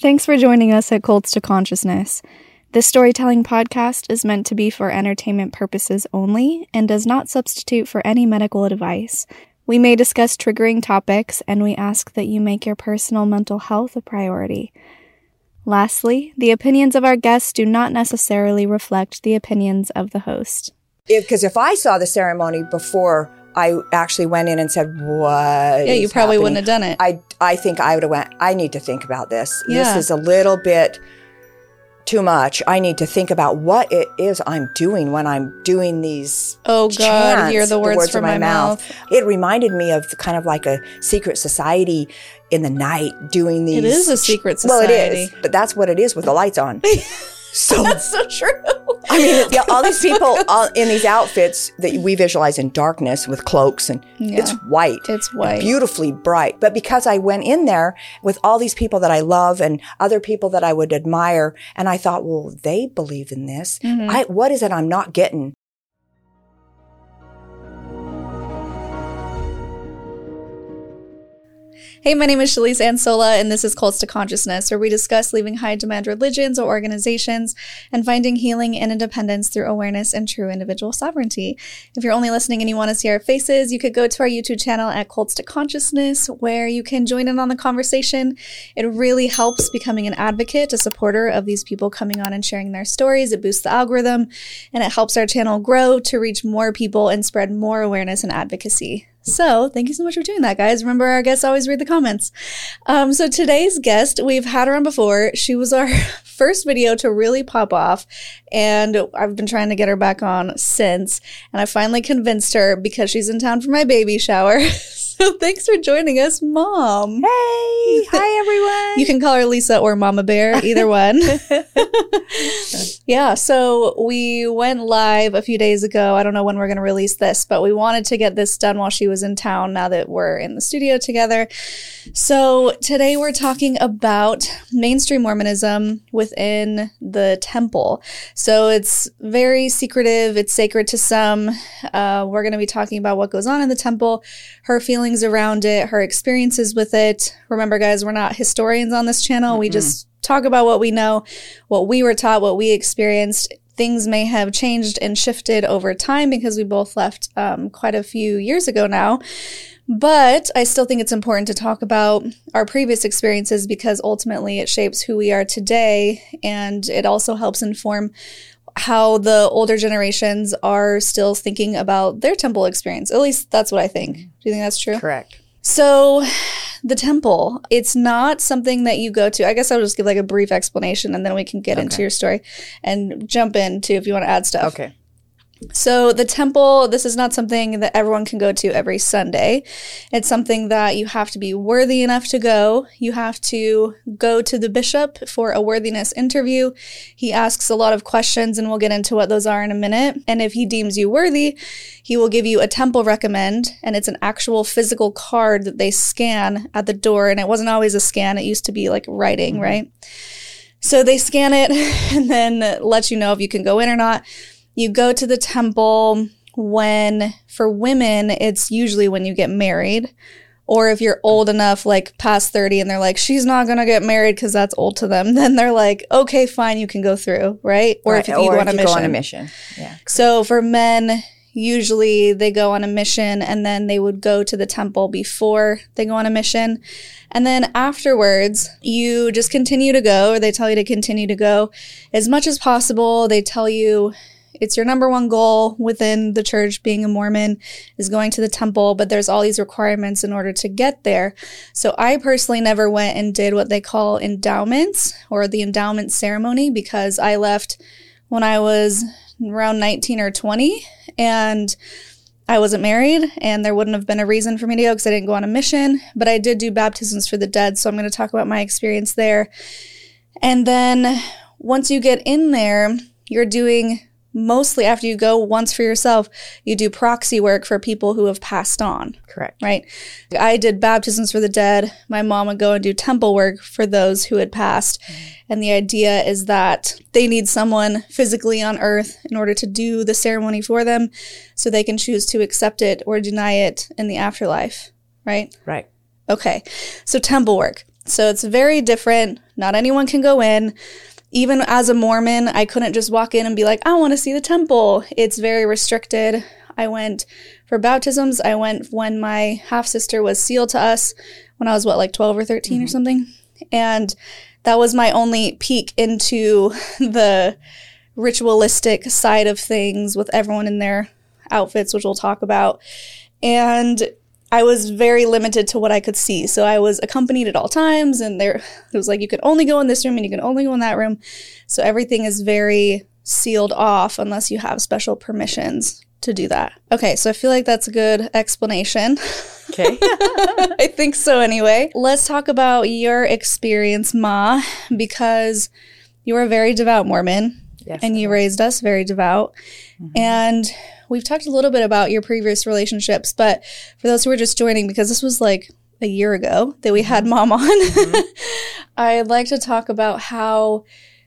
Thanks for joining us at Cults to Consciousness. This storytelling podcast is meant to be for entertainment purposes only and does not substitute for any medical advice. We may discuss triggering topics, and we ask that you make your personal mental health a priority. Lastly, the opinions of our guests do not necessarily reflect the opinions of the host. Because if, if I saw the ceremony before I actually went in and said, "What?" Yeah, you probably happening?" wouldn't have done it. I I think I would have went. I need to think about this. Yeah. This is a little bit too much. I need to think about what it is I'm doing when I'm doing these. Oh, God, chants, hear the words from my mouth. It reminded me of kind of like a secret society in the night doing these. It is a secret society. Well, it is, but that's what it is with the lights on. so That's so true. I mean, yeah, all these people all in these outfits that we visualize in darkness with cloaks, and it's white. It's white. Beautifully bright. But because I went in there with all these people that I love and other people that I would admire, and I thought, well, they believe in this. Mm-hmm. I, what is it I'm not getting? Hey, my name is Shelise Ansola, and this is Cults to Consciousness, where we discuss leaving high demand religions or organizations and finding healing and independence through awareness and true individual sovereignty. If you're only listening and you want to see our faces, you could go to our YouTube channel at Cults to Consciousness, where you can join in on the conversation. It really helps becoming an advocate, a supporter of these people coming on and sharing their stories. It boosts the algorithm, and it helps our channel grow to reach more people and spread more awareness and advocacy. So, thank you so much for doing that, guys. Remember, our guests always read the comments. Um, so, today's guest, we've had her on before. She was our first video to really pop off, and I've been trying to get her back on since. And I finally convinced her because she's in town for my baby shower. so, thanks for joining us, Mom. Hey, hi everyone. You can call her Lisa or Mama Bear, either one. yeah, so we went live a few days ago. I don't know when we're going to release this, but we wanted to get this done while she was in town now that we're in the studio together. So today we're talking about mainstream Mormonism within the temple. So it's very secretive, it's sacred to some. Uh, we're going to be talking about what goes on in the temple, her feelings around it, her experiences with it. Remember, guys, we're not historians on this channel. We just talk about what we know, what we were taught, what we experienced. Things may have changed and shifted over time because we both left um, quite a few years ago now. But I still think it's important to talk about our previous experiences because ultimately it shapes who we are today and it also helps inform how the older generations are still thinking about their temple experience. At least that's what I think. Do you think that's true? Correct. So, the temple, it's not something that you go to. I guess I'll just give like a brief explanation and then we can get into your story and jump in too if you want to add stuff. Okay. So, the temple, this is not something that everyone can go to every Sunday. It's something that you have to be worthy enough to go. You have to go to the bishop for a worthiness interview. He asks a lot of questions, and we'll get into what those are in a minute. And if he deems you worthy, he will give you a temple recommend, and it's an actual physical card that they scan at the door. And it wasn't always a scan, it used to be like writing, mm-hmm. right? So they scan it and then let you know if you can go in or not. You go to the temple when, for women, it's usually when you get married. Or if you're old enough, like past 30, and they're like, she's not going to get married because that's old to them, then they're like, okay, fine, you can go through, right? Or if you or go if on a you go on a mission. Yeah. So for men, usually they go on a mission and then they would go to the temple before they go on a mission. And then afterwards, you just continue to go, or they tell you to continue to go as much as possible. They tell you it's your number one goal within the church being a Mormon is going to the temple, but there's all these requirements in order to get there. So I personally never went and did what they call endowments or the endowment ceremony because I left when I was around 19 or 20 and I wasn't married and there wouldn't have been a reason for me to go because I didn't go on a mission, but I did do baptisms for the dead. So I'm going to talk about my experience there. And then once you get in there, you're doing mostly after you go once for yourself, you do proxy work for people who have passed on Correct. right? I did baptisms for the dead. My mom would go and do temple work for those who had passed. And the idea is that they need someone physically on earth in order to do the ceremony for them so they can choose to accept it or deny it in the afterlife, right? Right. Okay. So temple work. So it's very different. Not anyone can go in. Even as a Mormon, I couldn't just walk in and be like, I want to see the temple. It's very restricted. I went for baptisms. I went when my half sister was sealed to us when I was what, like 12 or 13 mm-hmm. or something. And that was my only peek into the ritualistic side of things with everyone in their outfits, which we'll talk about. And I was very limited to what I could see. So I was accompanied at all times, and there it was like you could only go in this room and you can only go in that room. So everything is very sealed off unless you have special permissions to do that. Okay, so I feel like that's a good explanation. Okay. I think so anyway. Let's talk about your experience, Ma, because you were a very devout Mormon. Yes, and you raised us very devout. Mm-hmm. And we've talked a little bit about your previous relationships, but for those who are just joining, because this was like a year ago that we had mm-hmm. mom on, mm-hmm. I'd like to talk about how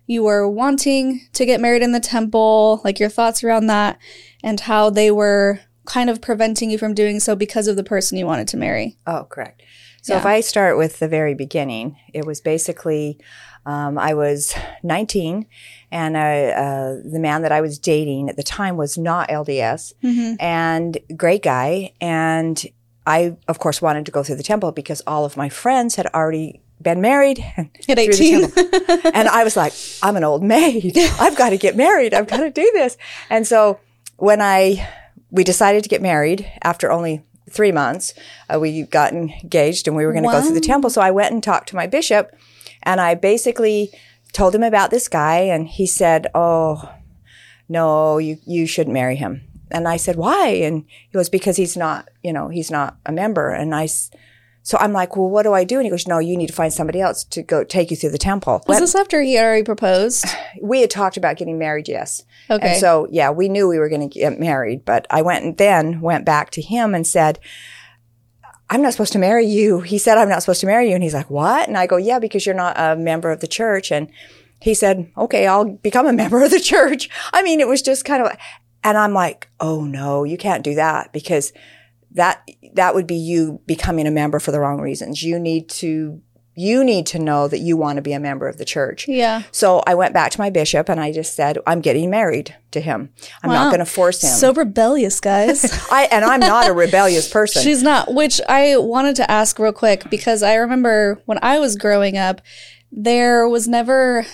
you were wanting to get married in the temple, like your thoughts around that, and how they were kind of preventing you from doing so because of the person you wanted to marry. Oh, correct. So yeah. if I start with the very beginning, it was basically um, I was 19 and I, uh, the man that I was dating at the time was not LDS mm-hmm. and great guy. And I, of course, wanted to go through the temple because all of my friends had already been married at 18. and I was like, I'm an old maid. I've got to get married. I've got to do this. And so when I, we decided to get married after only three months, uh, we got engaged and we were going to wow. go through the temple. So I went and talked to my bishop and I basically told him about this guy and he said, Oh, no, you, you shouldn't marry him. And I said, why? And he goes, because he's not, you know, he's not a member. And I, so I'm like, well, what do I do? And he goes, no, you need to find somebody else to go take you through the temple. Was this after he already proposed? We had talked about getting married, yes. Okay. And so, yeah, we knew we were going to get married, but I went and then went back to him and said, I'm not supposed to marry you. He said, I'm not supposed to marry you. And he's like, what? And I go, yeah, because you're not a member of the church. And he said, okay, I'll become a member of the church. I mean, it was just kind of, and I'm like, oh no, you can't do that because that, that would be you becoming a member for the wrong reasons. You need to you need to know that you want to be a member of the church. Yeah. So I went back to my bishop and I just said, I'm getting married to him. I'm wow. not going to force him. So rebellious, guys. I and I'm not a rebellious person. She's not, which I wanted to ask real quick because I remember when I was growing up, there was never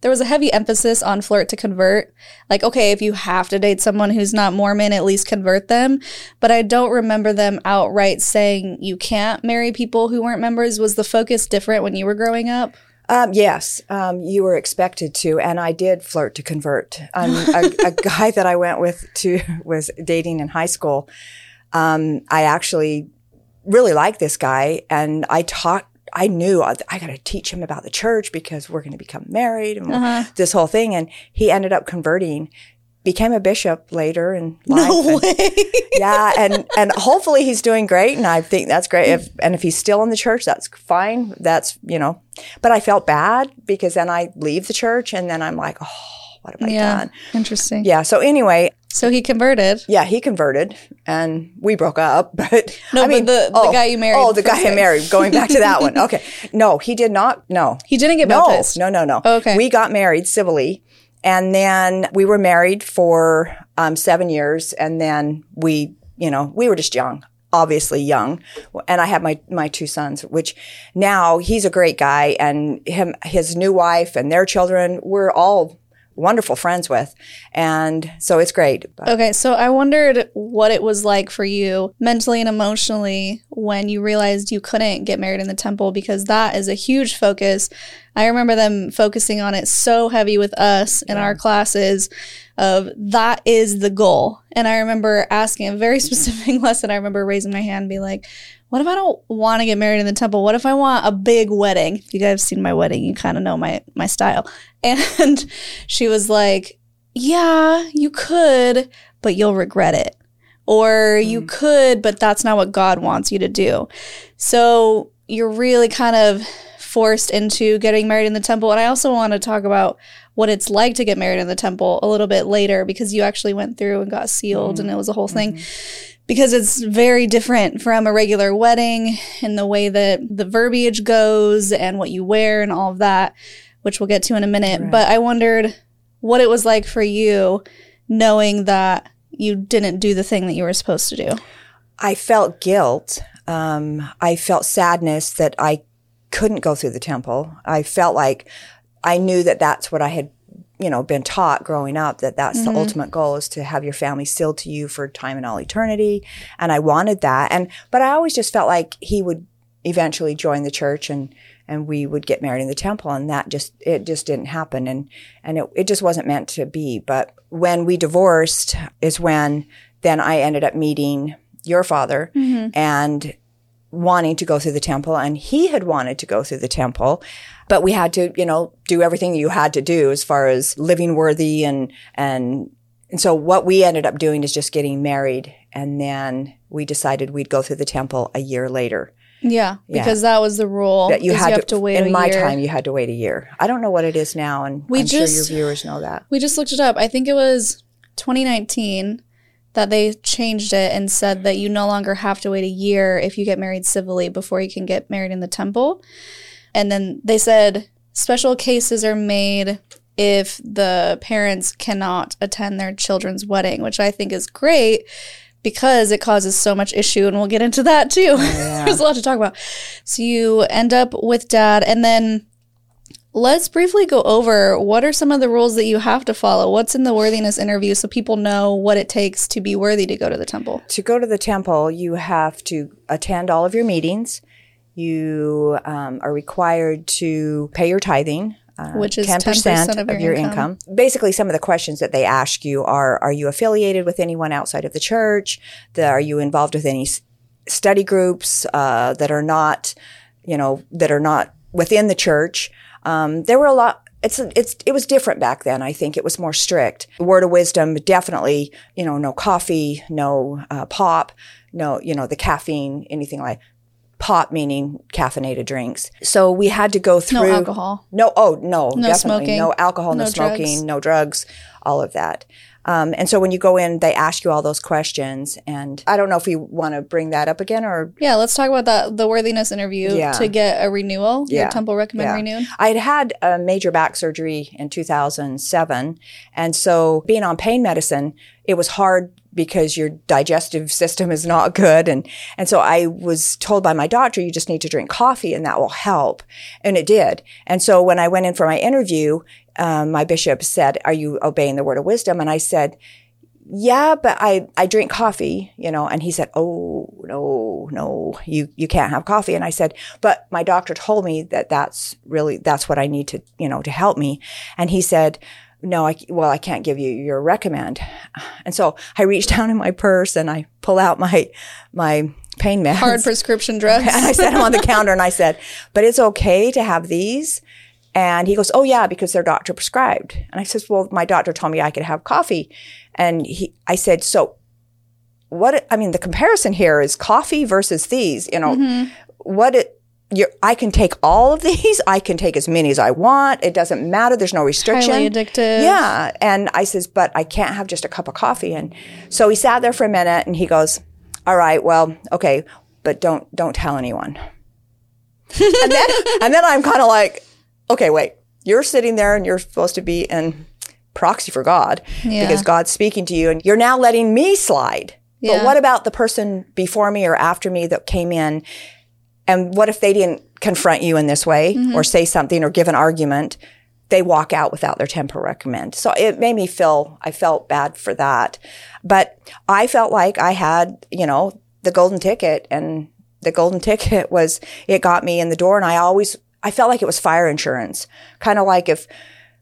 there was a heavy emphasis on flirt to convert. Like, okay, if you have to date someone who's not Mormon, at least convert them. But I don't remember them outright saying you can't marry people who weren't members. Was the focus different when you were growing up? Um, yes, um, you were expected to, and I did flirt to convert. Um, a, a, guy that I went with to was dating in high school. Um, I actually really liked this guy, and I talked I knew I, I got to teach him about the church because we're going to become married and uh-huh. this whole thing. And he ended up converting, became a bishop later in life. No and, way. yeah, and and hopefully he's doing great, and I think that's great. If and if he's still in the church, that's fine. That's you know, but I felt bad because then I leave the church, and then I'm like, oh, what have yeah, I done? Interesting. Yeah. So anyway, so he converted. Yeah, he converted, and we broke up. But no, I mean, the, the oh, guy you married. Oh, the guy I married. Going back to that one. Okay, no, he did not. No, he didn't get no, baptized. No, no, no. Oh, okay, we got married civilly, and then we were married for um, seven years, and then we, you know, we were just young obviously young and i have my my two sons which now he's a great guy and him his new wife and their children we're all wonderful friends with. And so it's great. But. Okay. So I wondered what it was like for you mentally and emotionally when you realized you couldn't get married in the temple because that is a huge focus. I remember them focusing on it so heavy with us in yeah. our classes of that is the goal. And I remember asking a very specific lesson. I remember raising my hand and be like, what if I don't want to get married in the temple? What if I want a big wedding? If you guys have seen my wedding, you kind of know my my style. And she was like, "Yeah, you could, but you'll regret it." Or mm. you could, but that's not what God wants you to do. So, you're really kind of forced into getting married in the temple. And I also want to talk about what it's like to get married in the temple a little bit later because you actually went through and got sealed and it was a whole thing. Because it's very different from a regular wedding in the way that the verbiage goes and what you wear and all of that, which we'll get to in a minute. But I wondered what it was like for you knowing that you didn't do the thing that you were supposed to do. I felt guilt. Um, I felt sadness that I couldn't go through the temple. I felt like I knew that that's what I had, you know, been taught growing up that that's the mm-hmm. ultimate goal is to have your family sealed to you for time and all eternity. And I wanted that. And, but I always just felt like he would eventually join the church and, and we would get married in the temple. And that just, it just didn't happen. And, and it, it just wasn't meant to be. But when we divorced is when then I ended up meeting your father mm-hmm. and wanting to go through the temple and he had wanted to go through the temple but we had to you know do everything you had to do as far as living worthy and and and so what we ended up doing is just getting married and then we decided we'd go through the temple a year later Yeah, Yeah. because that was the rule. that you had have to, wait in my year. time you had to wait a year i don't know what it is now and We i'm sure your viewers know that We just looked it up. I think it was 2019 that they changed it and said that you mm-hmm. no longer have to wait a year if you get married civilly before you can get married in the temple. And then they said special cases are made if the parents cannot attend their children's wedding, which I think is great because it causes so much issue and we'll get into that too. There's a lot to talk about. So you end up with dad and then Let's briefly go over what are some of the rules that you have to follow. What's in the worthiness interview so people know what it takes to be worthy to go to the temple. to go to the temple, you have to attend all of your meetings. You um, are required to pay your tithing. Uh, Which is 10% of your income. Basically, some of the questions that they ask you are: Are you affiliated with anyone outside of the church? The, are you involved with any s- study groups uh, that are not, you know, that are not within the church? Um, there were a lot. It's it's it was different back then. I think it was more strict. Word of wisdom, definitely. You know, no coffee, no uh, pop, no you know the caffeine, anything like pop meaning caffeinated drinks. So we had to go through No alcohol. No, oh no, No definitely smoking. no alcohol, no, No smoking, drugs. no drugs, all of that. Um, and so when you go in, they ask you all those questions, and I don't know if we want to bring that up again or Yeah, let's talk about that the worthiness interview Yeah. to get a renewal. Your Yeah. temple recommend Yeah. renewed. I had had a major back surgery in 2007. And so being on pain medicine, it was hard because your digestive system is not good. And, and so I was told by my doctor, you just need to drink coffee and that will help. And it did. And so when I went in for my interview, um, my bishop said, are you obeying the word of wisdom? And I said, yeah, but I, I drink coffee, you know, and he said, Oh, no, no, you, you can't have coffee. And I said, but my doctor told me that that's really, that's what I need to, you know, to help me. And he said, no, I, well, I can't give you your recommend. And so I reached down in my purse and I pull out my, my pain meds. Hard prescription drugs. And I set them on the counter and I said, but it's okay to have these. And he goes, oh yeah, because their doctor prescribed. And I says, well, my doctor told me I could have coffee. And he, I said, so what, I mean, the comparison here is coffee versus these, you know, mm-hmm. what it, you're, I can take all of these. I can take as many as I want. It doesn't matter. There's no restriction. Highly addictive. Yeah. And I says, but I can't have just a cup of coffee. And so he sat there for a minute and he goes, all right, well, okay, but don't, don't tell anyone. and then, and then I'm kind of like, okay, wait, you're sitting there and you're supposed to be in proxy for God Yeah. because God's speaking to you and you're now letting me slide. Yeah. But what about the person before me or after me that came in? And what if they didn't confront you in this way Mm-hmm. or say something or give an argument? They walk out without their temple recommend. So it made me feel, I felt bad for that. But I felt like I had, you know, the golden ticket and the golden ticket was, it got me in the door and I always, I felt like it was fire insurance. Kind of like if,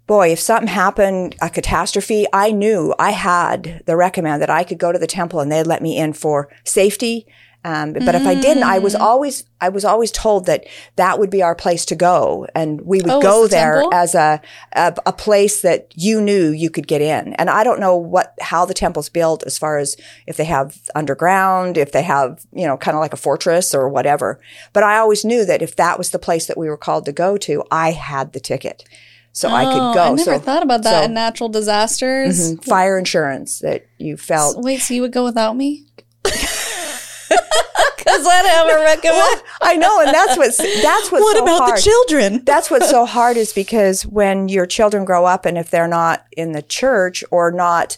boy, if something happened, a catastrophe, I knew I had the recommend that I could go to the temple and they'd let me in for safety Um, but if I didn't, I Mm. was always I was always told that that would be our place to go, and we would Oh, go the there temple? as a, a a place that you knew you could get in. And I don't know what how the temple's built as far as if they have underground, if they have you know kind of like a fortress or whatever. But I always knew that if that was the place that we were called to go to, I had the ticket, so I Oh, could go. I never so, thought about that so- in natural disasters. Mhm. fire insurance that you felt. Wait, so you would go without me? Because I'd have a recommend. I know, and that's what's that's what's What so about hard. the children? that's what's so hard is because when your children grow up and if they're not in the church or not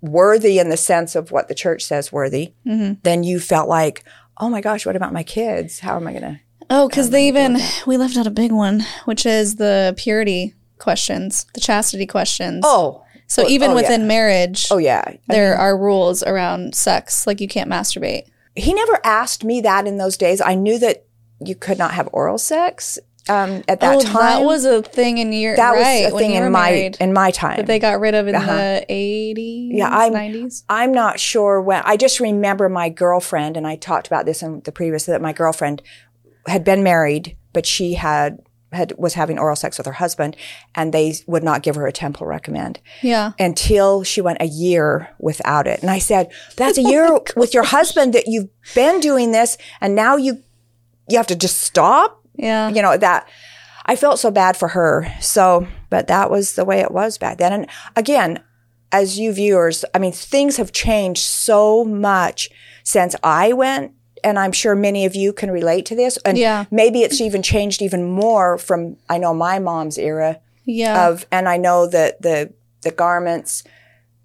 worthy in the sense of what the church says worthy, Mm-hmm. then you felt like, oh my gosh, what about my kids? How am I going to? Oh, because they even we left out a big one, which is the purity questions, the chastity questions. Oh, so even oh, yeah. within marriage, oh yeah. there are rules around sex, like you can't masturbate. He never asked me that in those days. I knew that you could not have oral sex um, at that oh, time. that was a thing in your that right, was a thing in my married, in my time. that they got rid of in Uh-huh. the eighties, Yeah, I'm-. I'm not sure when. I just remember my girlfriend, and I talked about this in the previous that my girlfriend had been married, but she had had was having oral sex with her husband, and they would not give her a temple recommend Yeah, until she went a year without it. And I said, "That's Oh a year with your husband that you've been doing this, and now you you have to just stop." yeah. You know that. I felt so bad for her. So, but that was the way it was back then. And again, as you viewers, I mean, things have changed so much since I went. And I'm sure many of you can relate to this. And Yeah. maybe it's even changed even more from, I know my mom's era Yeah. of, and I know that the, the garments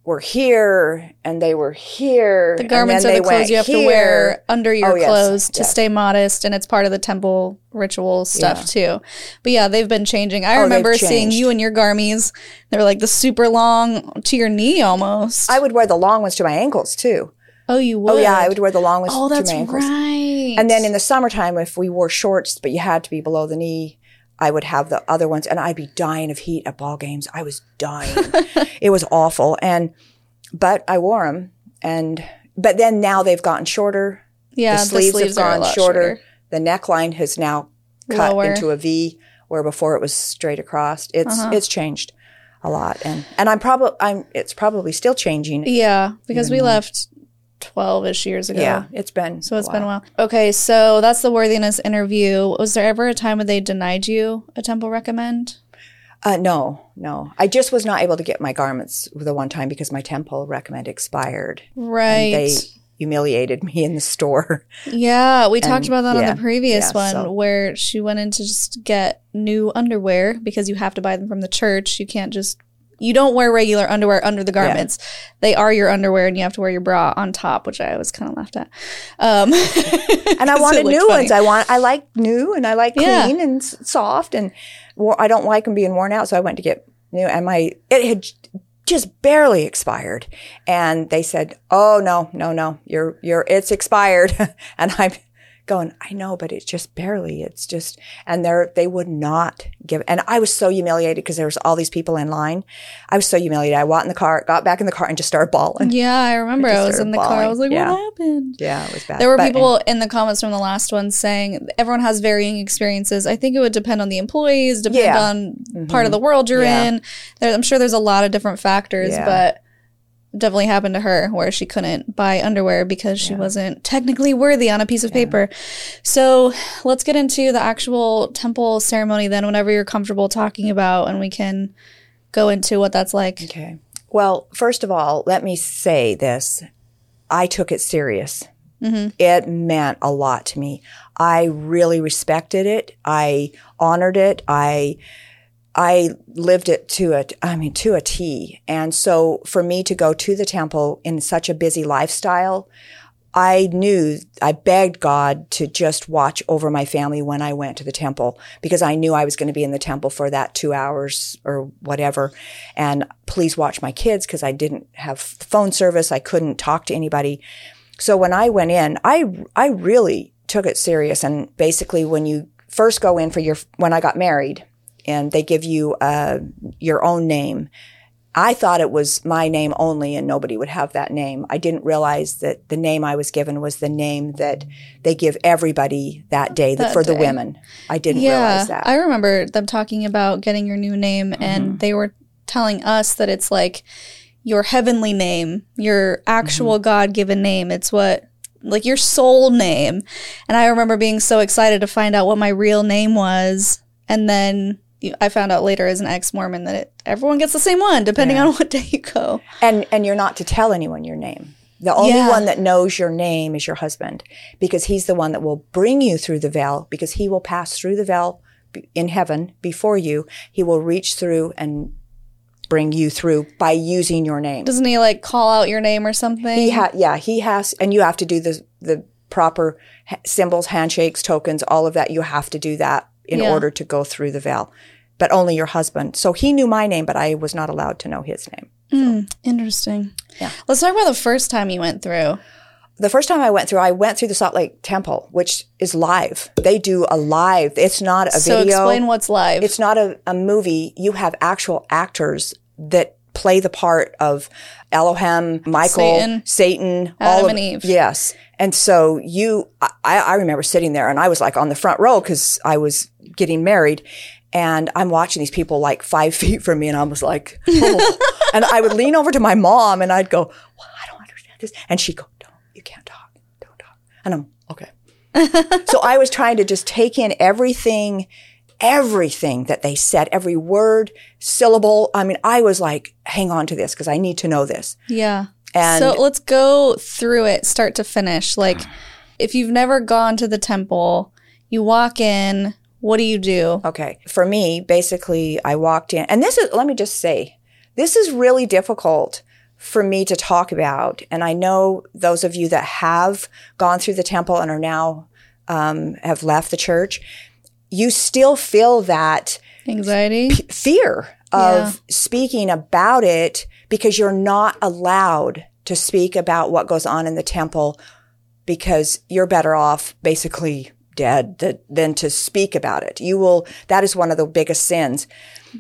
were here and they were here. the garments are the clothes you have to wear under your Oh, yes, clothes to yes. stay modest, and it's part of the temple ritual stuff too. But yeah, they've been changing. I Oh, remember seeing you and your garmies. They were like the super long to your knee almost. I would wear the long ones to my ankles too. Oh, you would? Oh yeah, I would wear the long ones Oh, to that's my ankles. right. And then in the summertime, if we wore shorts, but you had to be below the knee, I would have the other ones, and I'd be dying of heat at ball games. I was dying. it was awful, and but I wore them, and but then now they've gotten shorter. yeah, the sleeves, have are a gone lot shorter. The neckline has now cut Lower. into a V, where before it was straight across. It's Uh-huh. it's changed a lot, and and I'm probably I'm it's probably still changing. Yeah, because we left twelve-ish years ago. Yeah, it's been So it's been a while. Okay, so that's the worthiness interview. Was there ever a time when they denied you a temple recommend? Uh, no, no. I just was not able to get my garments the one time because my temple recommend expired. Right. They humiliated me in the store. Yeah, we talked about that on the previous yeah, one so- where she went in to just get new underwear because you have to buy them from the church. You can't just you don't wear regular underwear under the garments. They are your underwear and you have to wear your bra on top, which I always kind of laughed at. Um, And I wanted new ones. I want. I like new, and I like Yeah. clean and soft, and wa- I don't like them being worn out. So I went to get new, and my it had just barely expired, and they said, "Oh no, no, no, you're you're it's expired," and I'm going, I know, but it's just barely. It's just, and they're, they would not give, and I was so humiliated because there was all these people in line. I was so humiliated. I went in the car, got back in the car and just started bawling. yeah, I remember just I was in the car. I was like, Yeah. what happened? Yeah, it was bad. There were But- people in the comments from the last one saying everyone has varying experiences. I think it would depend on the employees, depend Yeah. on part of mm-hmm. the world you're Yeah. in. There, I'm sure there's a lot of different factors, but definitely happened to her where she couldn't buy underwear because she wasn't technically worthy on a piece of paper. So let's get into the actual temple ceremony then, whenever you're comfortable talking about, and we can go into what that's like. Okay. Well, first of all, let me say this. I took it serious. Mm-hmm. It meant a lot to me. I really respected it. I honored it. I I lived it to a I mean to a T. And so for me to go to the temple in such a busy lifestyle, I knew, I begged God to just watch over my family when I went to the temple because I knew I was going to be in the temple for that two hours or whatever. And please watch my kids because I didn't have phone service. I couldn't talk to anybody. So when I went in, I, I really took it serious. And basically when you first go in for your, when I got married and they give you, uh, your own name, I thought it was my name only and nobody would have that name. I didn't realize that the name I was given was the name that they give everybody that day That for the women. I didn't yeah, realize that. I remember them talking about getting your new name, Mm-hmm. and they were telling us that it's like your heavenly name, your actual Mm-hmm. God given name. It's what like your soul name. And I remember being so excited to find out what my real name was, and then. I found out later as an ex Mormon that it, everyone gets the same one depending Yeah. on what day you go. and and you're not to tell anyone your name. The only Yeah. one that knows your name is your husband because he's the one that will bring you through the veil because he will pass through the veil in heaven before you. He will reach through and bring you through by using your name. Doesn't he like call out your name or something? He ha- yeah, he has, and you have to do the the proper ha- symbols, handshakes, tokens, all of that. You have to do that in Yeah. order to go through the veil. But only your husband. So he knew my name, but I was not allowed to know his name. Hmm, interesting. Yeah. Let's talk about the first time you went through. The first time I went through, I went through the Salt Lake Temple, which is live. They do a live. It's not a So video. explain what's live. it's not a, a movie. You have actual actors that play the part of Elohim, Michael, Satan. Satan, Adam all of, and Eve. Yes. And so you, I, I remember sitting there and I was like on the front row because I was getting married. And I'm watching these people like five feet from me, and I was like, oh. and I would lean over to my mom, and I'd go, "Well, I don't understand this," and she'd go, "Don't, you can't talk, don't talk," and I'm okay. so I was trying to just take in everything, everything that they said, every word, syllable. I mean, I was like, "Hang on to this because I need to know this." Yeah. And so let's go through it start to finish. Like, if you've never gone to the temple, you walk in, what do you do? Okay. For me, basically, I walked in, and this is, let me just say, this is really difficult for me to talk about. And I know those of you that have gone through the temple and are now, um, have left the church, you still feel that Anxiety? fear of Yeah. speaking about it because you're not allowed to speak about what goes on in the temple because you're better off basically dead th- than to speak about it. You will, that is one of the biggest sins.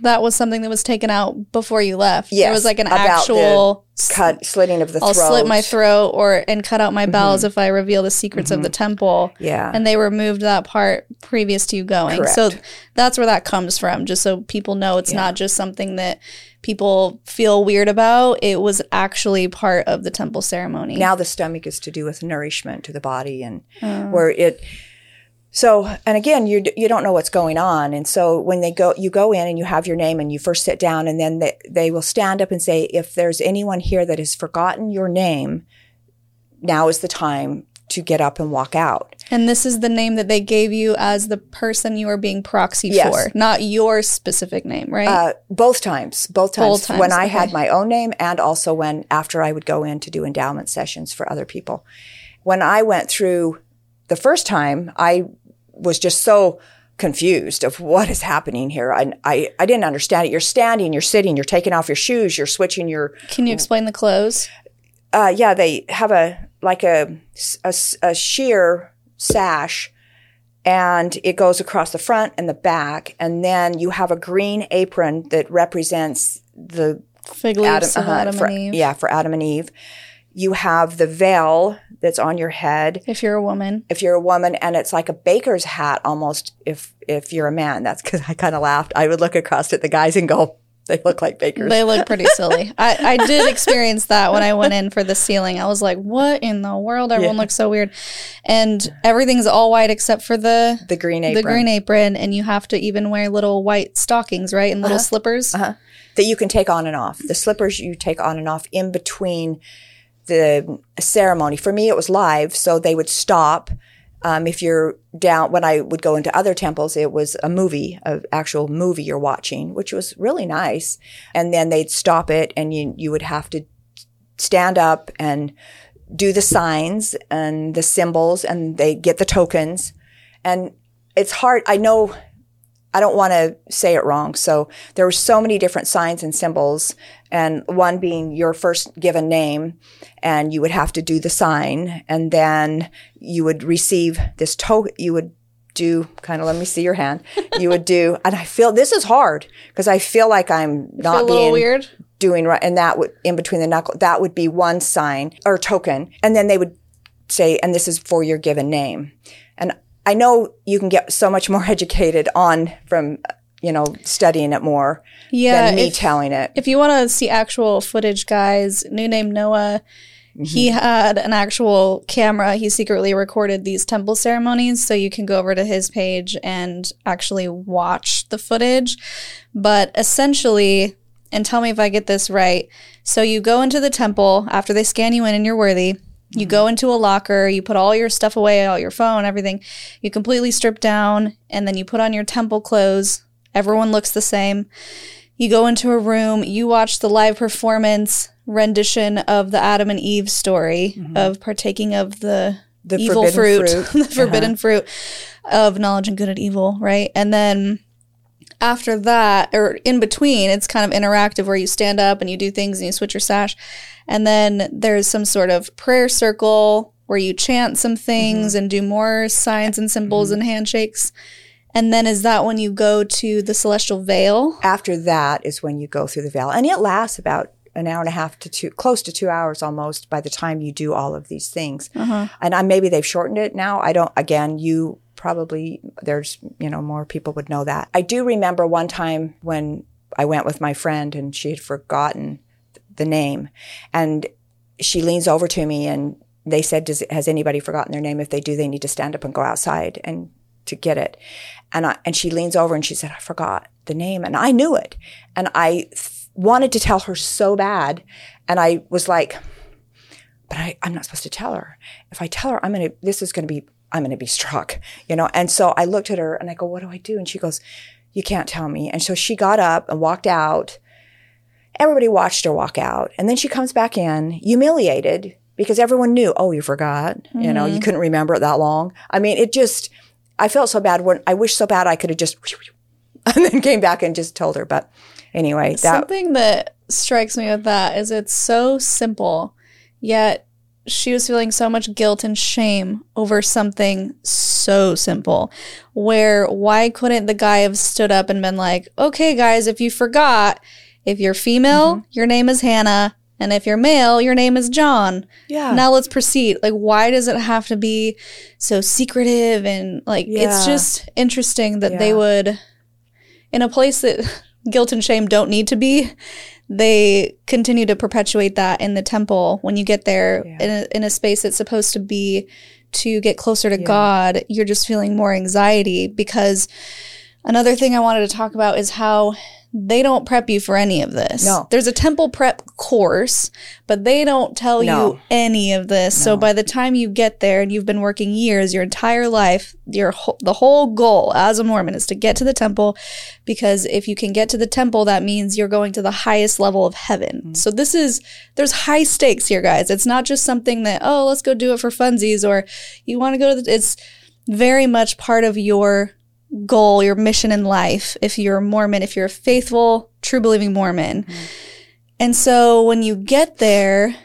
That was something that was taken out before you left. There Yes, was like an actual Cut, slitting of the I'll throat. slit my throat or and cut out my bowels mm-hmm. if I reveal the secrets of the mm-hmm. temple. Yeah. And they removed that part previous to you going. So that's where that comes from, just so people know it's not just something that people feel weird about. It was actually part of the temple ceremony. now the stomach is to do with nourishment to the body and Oh. where it so and again you you don't know what's going on. And so when they go you go in and you have your name and you first sit down and then they, they will stand up and say if there's anyone here that has forgotten your name now is the time to get up and walk out. And this is the name that they gave you as the person you are being proxied Yes. for, not your specific name, right? uh, both times both times, Both times, when i had my own name and also when after i would go in to do endowment sessions for other people. When i went through the first time i was just so confused of what is happening here I, I, I didn't understand it you're standing you're sitting you're taking off your shoes you're switching your Can you explain the clothes? uh, yeah they have a like a, a, a sheer sash and it goes across the front and the back and then you have a green apron that represents the Fig leaves of uh-huh, Adam for- and Eve. yeah for adam and eve you have the veil that's on your head If you're a woman. if you're a woman and it's like a baker's hat almost if if you're a man that's because i kind of laughed i would look across at the guys and go they look like bakers They look pretty silly. I, I did experience that when I went in for the sealing. I was like, what in the world? Everyone Yeah. looks so weird. And everything's all white except for the the green apron the green apron. And you have to even wear little white stockings, right? And little uh-huh. slippers. Uh-huh. that you can take on and off. The slippers you take on and off in between the ceremony. For me, it was live, so they would stop. Um, if you're down, when I would go into other temples, it was a movie, an actual movie you're watching, which was really nice. And then they'd stop it, and you you would have to stand up and do the signs and the symbols, and they get the tokens. And it's hard. I know I don't want to say it wrong. So there were so many different signs and symbols, and one being your first given name, and you would have to do the sign, and then you would receive this token. You would do kind of let me see your hand. You would do, and I feel this is hard because I feel like I'm not being weird. doing right, and that would in between the knuckle, that would be one sign or token, and then they would say, and this is for your given name, and I know you can get so much more educated on from you know studying it more Yeah, than me if- telling it. If you want to see actual footage, guys, new name Noah. He mm-hmm. had an actual camera. He secretly recorded these temple ceremonies, so you can go over to his page and actually watch the footage. But essentially, and tell me if I get this right. So you go into the temple after they scan you in and you're worthy. You go into a locker, you put all your stuff away, all your phone, everything. You completely strip down, and then you put on your temple clothes. Everyone looks the same. You go into a room, you watch the live performance rendition of the Adam and Eve story mm-hmm. of partaking of the, The evil forbidden fruit, fruit. the forbidden uh-huh. fruit of knowledge and good and evil, right? And then after that, or in between, it's kind of interactive where you stand up and you do things and you switch your sash. And then there's some sort of prayer circle where you chant some things Mm-hmm. and do more signs and symbols and handshakes. And then is that when you go to the celestial veil? After that is when you go through the veil, and it lasts about an hour and a half to two, close to two hours almost by the time you do all of these things. Uh-huh. And I, maybe they've shortened it now. I don't. Again, you probably there's you know more people would know that. I do remember one time when I went with my friend and she had forgotten the name, and she leans over to me and they said, Does, "Has anybody forgotten their name? If they do, they need to stand up and go outside and to get it." And I and she leans over and she said, "I forgot the name," and I knew it, and I th- wanted to tell her so bad, and I was like, "But I, I'm not supposed to tell her. If I tell her, I'm gonna. This is gonna be. I'm gonna be struck, you know." And so I looked at her and I go, "What do I do?" And she goes, "You can't tell me." And so she got up and walked out. Everybody watched her walk out. And then she comes back in, humiliated, because everyone knew, oh, you forgot. You know, you mm-hmm. couldn't remember it that long. I mean, it just, I felt so bad when I wish so bad I could have just, and then came back and just told her. But anyway, that, Something that strikes me with that is it's so simple, yet she was feeling so much guilt and shame over something so simple. Where why couldn't the guy have stood up and been like, okay, guys, if you forgot, if you're female, Mm-hmm. your name is Hannah. And if you're male, your name is John. yeah. Now let's proceed. Like, why does it have to be so secretive? And like, it's just interesting that they would, in a place that guilt and shame don't need to be, they continue to perpetuate that in the temple. When you get there Yeah. in, a, in a space that's supposed to be to get closer to God, you're just feeling more anxiety because another thing I wanted to talk about is how they don't prep you for any of this. No. There's a temple prep course, but they don't tell No. you any of this. So by the time you get there and you've been working years, your entire life, your the whole goal as a Mormon is to get to the temple because if you can get to the temple that means you're going to the highest level of heaven. Mm-hmm. So this is there's high stakes here guys. It's not just something that oh, let's go do it for funsies or you want to go to the it's very much part of your goal, your mission in life, if you're a Mormon, if you're a faithful, true believing Mormon. Mm-hmm. And so when you get there,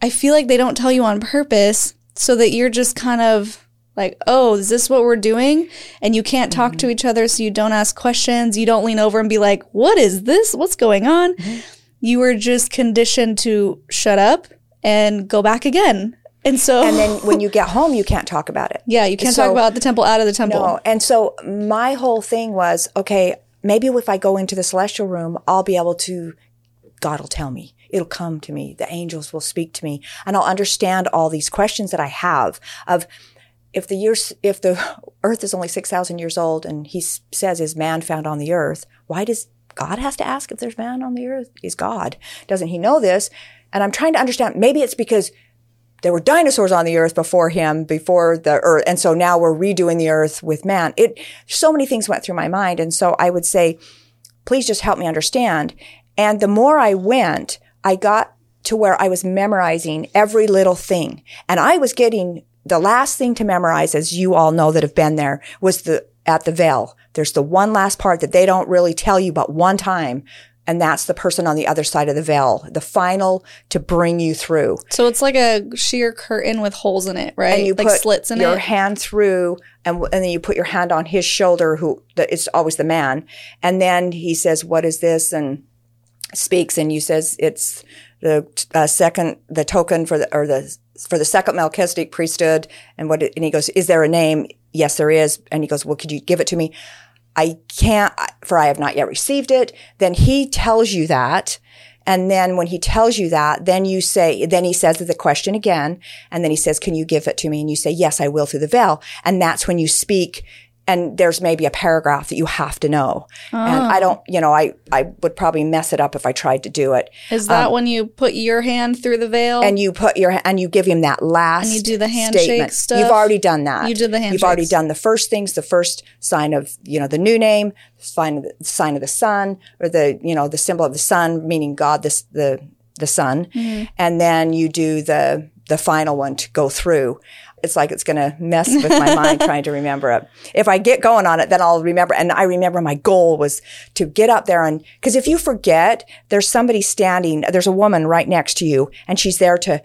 I feel like they don't tell you on purpose so that you're just kind of like, oh, is this what we're doing? And you can't talk to mm-hmm. each other, so you don't ask questions. You don't lean over and be like, what is this? What's going on? Mm-hmm. You were just conditioned to shut up and go back again. And so, and then when you get home, you can't talk about it. yeah, you can't So- talk about the temple out of the temple. No. And so my whole thing was, okay, maybe if I go into the celestial room, I'll be able to, God will tell me. It'll come to me. The angels will speak to me and I'll understand all these questions that I have of if the years, if the earth is only 6,000 years old and he says, is man found on the earth? Why does God has to ask if there's man on the earth? Is God? Doesn't he know this? And I'm trying to understand. Maybe it's because there were dinosaurs on the earth before him, before the earth. And so now we're redoing the earth with man. It, so many things went through my mind. And so I would say, please just help me understand. And the more I went, I got to where I was memorizing every little thing. And I was getting the last thing to memorize, as you all know that have been there, was the, at the veil. There's the one last part that they don't really tell you but one time. And that's the person on the other side of the veil, the final to bring you through. So it's like a sheer curtain with holes in it, right? and you like put slits in it. your it. hand through and, and then you put your hand on his shoulder who the, it's always the man and then he says what is this and speaks and you says it's the uh, second, the token for the, or the, for the second Melchizedek priesthood. And what, and he goes, is there a name? Yes, there is. And he goes, well, could you give it to me? I can't, for I have not yet received it. Then he tells you that. And then when he tells you that, then you say, then he says the question again. And then he says, can you give it to me? And you say, yes, I will through the veil. And that's when you speak and there's maybe a paragraph that you have to know. And I don't, you know, I, I would probably mess it up if I tried to do it. Is that when you put your hand through the veil? Um, And you put your, and you give him that last And you do the handshake statement. stuff? You've already done that. You did the You've already done the first things, the first sign of, you know, the new name, sign of the, sign of the sun, or the, you know, the symbol of the sun, meaning God, this, the, the sun. Mm-hmm. And then you do the, the final one to go through. It's like it's going to mess with my mind trying to remember it. If I get going on it, then I'll remember. And I remember my goal was to get up there and, cause if you forget, there's somebody standing, there's a woman right next to you and she's there to,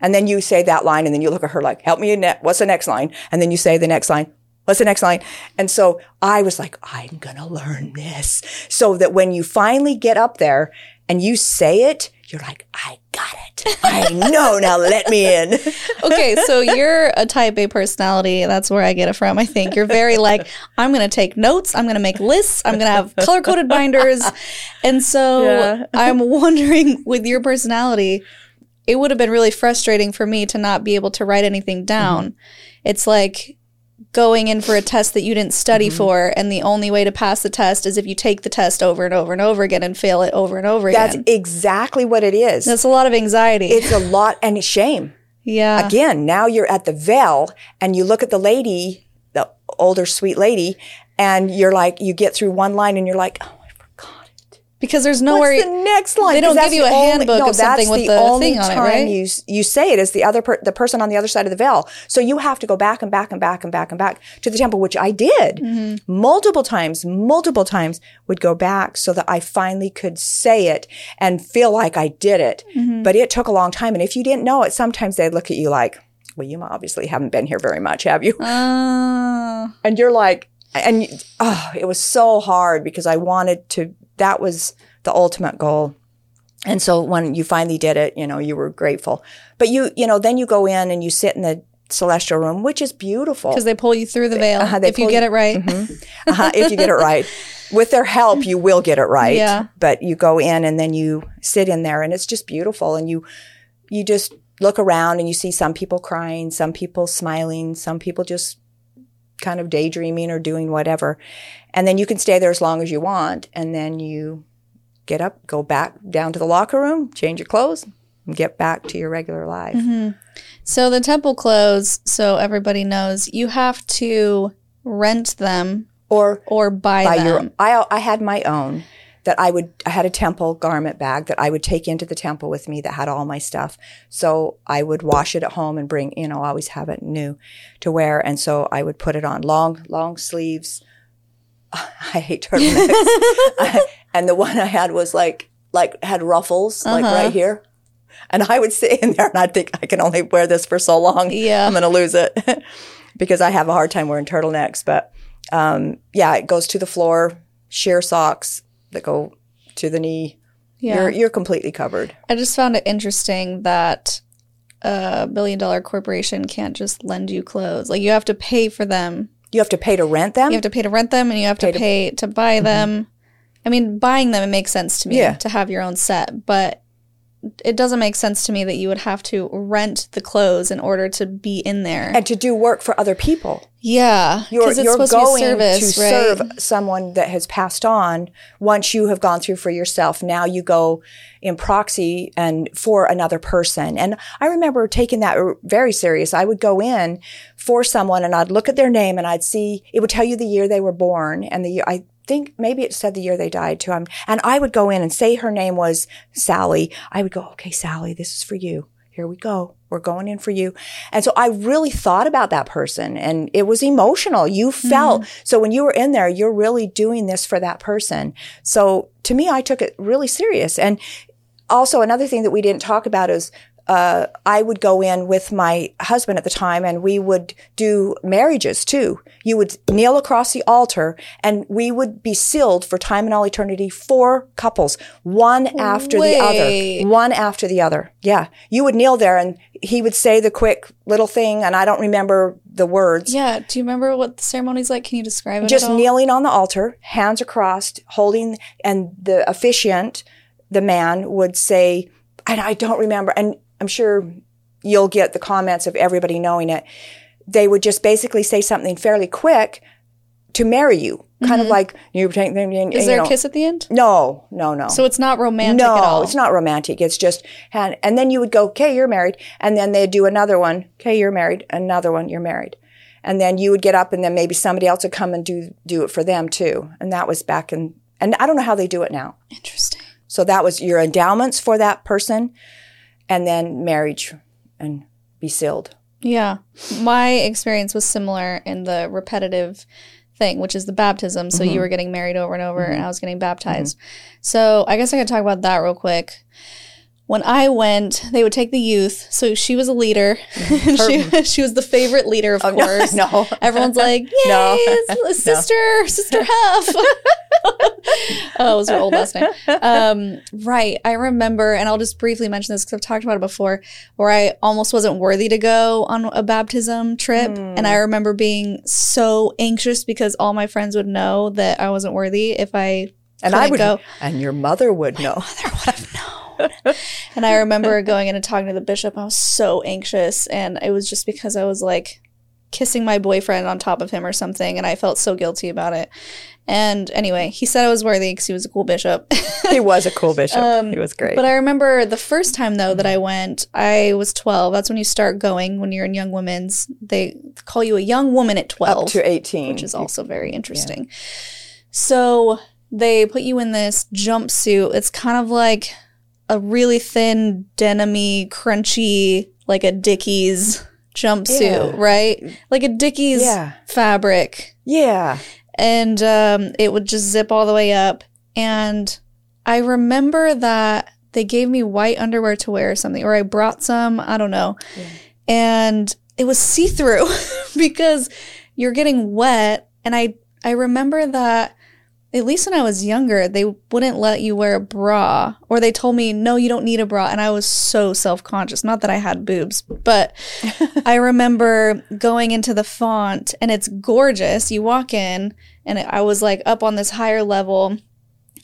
and then you say that line and then you look at her like, help me in that. What's the next line? And then you say the next line. What's the next line? And so I was like, I'm going to learn this so that when you finally get up there and you say it, you're like, I got it. I know. Now let me in. okay, so you're a type A personality. That's where I get it from. I think you're very like, I'm going to take notes. I'm going to make lists. I'm going to have color coded binders. And so Yeah. I'm wondering with your personality, it would have been really frustrating for me to not be able to write anything down. Mm-hmm. It's like going in for a test that you didn't study mm-hmm. for, and the only way to pass the test is if you take the test over and over and over again and fail it over and over That's again. That's exactly what it is. That's a lot of anxiety. It's a lot and shame. yeah. Again, now you're at the veil and you look at the lady, the older sweet lady, and you're like, you get through one line and you're like, oh, I forgot it. Because there's nowhere. What's the next line? they don't give you a only- handbook no, of something that's with the only thing on it, time right? You you say it as the other per, the person on the other side of the veil. So you have to go back and back and back and back and back to the temple, which I did Mm-hmm. multiple times. Multiple times would go back so that I finally could say it and feel like I did it. Mm-hmm. But it took a long time, and if you didn't know it, sometimes they'd look at you like, "Well, you obviously haven't been here very much, have you?" Uh, and you're like and oh, it was so hard because I wanted to that was the ultimate goal. And so when you finally did it, you know, you were grateful. But you, you know, then you go in and you sit in the celestial room, which is beautiful. because they pull you through the veil Uh-huh, if you get you- it right. uh-huh, if you get it right. With their help, you will get it right. Yeah. But you go in and then you sit in there and it's just beautiful. And you, you just look around and you see some people crying, some people smiling, some people just kind of daydreaming or doing whatever. And then you can stay there as long as you want. And then you get up, go back down to the locker room, change your clothes, and get back to your regular life. Mm-hmm. So the temple clothes, so everybody knows, you have to rent them Or or buy, by them. your I I had my own that I would I had a temple garment bag that I would take into the temple with me that had all my stuff. So I would wash it at home and bring, you know, always have it new to wear and so I would put it on long long sleeves. I hate turtlenecks. and the one I had was like like had ruffles like Uh-huh. right here. And I would sit in there and I'd think I can only wear this for so long. Yeah. I'm going to lose it because I have a hard time wearing turtlenecks. But um, yeah, it goes to the floor, sheer socks that go to the knee. Yeah. You're, you're completely covered. I just found it interesting that a billion dollar corporation can't just lend you clothes. Like you have to pay for them. You have to pay to rent them. You have to pay to rent them and you have to Pay to- pay to buy mm-hmm. them. I mean, buying them it makes sense to me Yeah. to have your own set, but it doesn't make sense to me that you would have to rent the clothes in order to be in there. and to do work for other people. yeah, You're, because it's you're supposed going to be a service, to right? serve someone that has passed on. Once you have gone through for yourself, now you go in proxy and for another person. And I remember taking that very serious. I would go in for someone and I'd look at their name and I'd see, it would tell you the year they were born and the year, I think maybe it said the year they died too. Um, and I would go in and say her name was Sally. I would go, okay, Sally, this is for you. Here we go. We're going in for you. And so I really thought about that person and it was emotional. You felt, so when you were in there, you're really doing this for that person. So to me, I took it really serious. And also another thing that we didn't talk about is uh, I would go in with my husband at the time and we would do marriages too. You would kneel across the altar and we would be sealed for time and all eternity, four couples, one after Wait. the other, one after the other. Yeah. You would kneel there and he would say the quick little thing and I don't remember the words. Yeah. Do you remember what the ceremony's like? Can you describe it? Just kneeling on the altar, hands are crossed, holding, and the officiant, the man would say, and I don't remember, and I'm sure you'll get the comments of everybody knowing it. They would just basically say something fairly quick to marry you, kind of like you. Mm-hmm. Is there a kiss at the end? No, no, no. So it's not romantic no, at all. it's not romantic. It's just hand, and then you would go, "Okay, you're married," and then they'd do another one. Okay, you're married. Another one, you're married, and then you would get up, and then maybe somebody else would come and do do it for them too. And that was back in, and I don't know how they do it now. Interesting. So that was your endowments for that person, and then marriage, and be sealed. Yeah. My experience was similar in the repetitive thing, which is the baptism. So Mm-hmm. you were getting married over and over, and I was getting baptized. So I guess I could talk about that real quick. When I went, they would take the youth. So she was a leader. she, she was the favorite leader, of Mm-hmm. Oh, no, course. no. Everyone's like, yay, No. it's a sister, sister half. oh, it was her old last name. Um, right. I remember, and I'll just briefly mention this because I've talked about it before, where I almost wasn't worthy to go on a baptism trip. And I remember being so anxious because all my friends would know that I wasn't worthy if I And I would, go. and your mother would know. Mother would have known. and I remember going in and talking to the bishop. I was so anxious, and it was just because I was like kissing my boyfriend on top of him or something, and I felt so guilty about it. And anyway, he said I was worthy because he was a cool bishop. he was a cool bishop. Um, he was great. But I remember the first time though that I went, I was 12. That's when you start going when you're in young women's. They call you a young woman at 12 Up to eighteen, which is also very interesting. So they put you in this jumpsuit. It's kind of like a really thin, denimy, crunchy, like a Dickies jumpsuit, Yeah. right? Like a Dickies Yeah. fabric. yeah. And um, it would just zip all the way up. And I remember that they gave me white underwear to wear or something, or I brought some, I don't know. Yeah. And it was see through because you're getting wet. And I, I remember that at least when I was younger, they wouldn't let you wear a bra, or they told me, no, you don't need a bra. And I was so self conscious. Not that I had boobs, but I remember going into the font and it's gorgeous. You walk in, and I was like up on this higher level,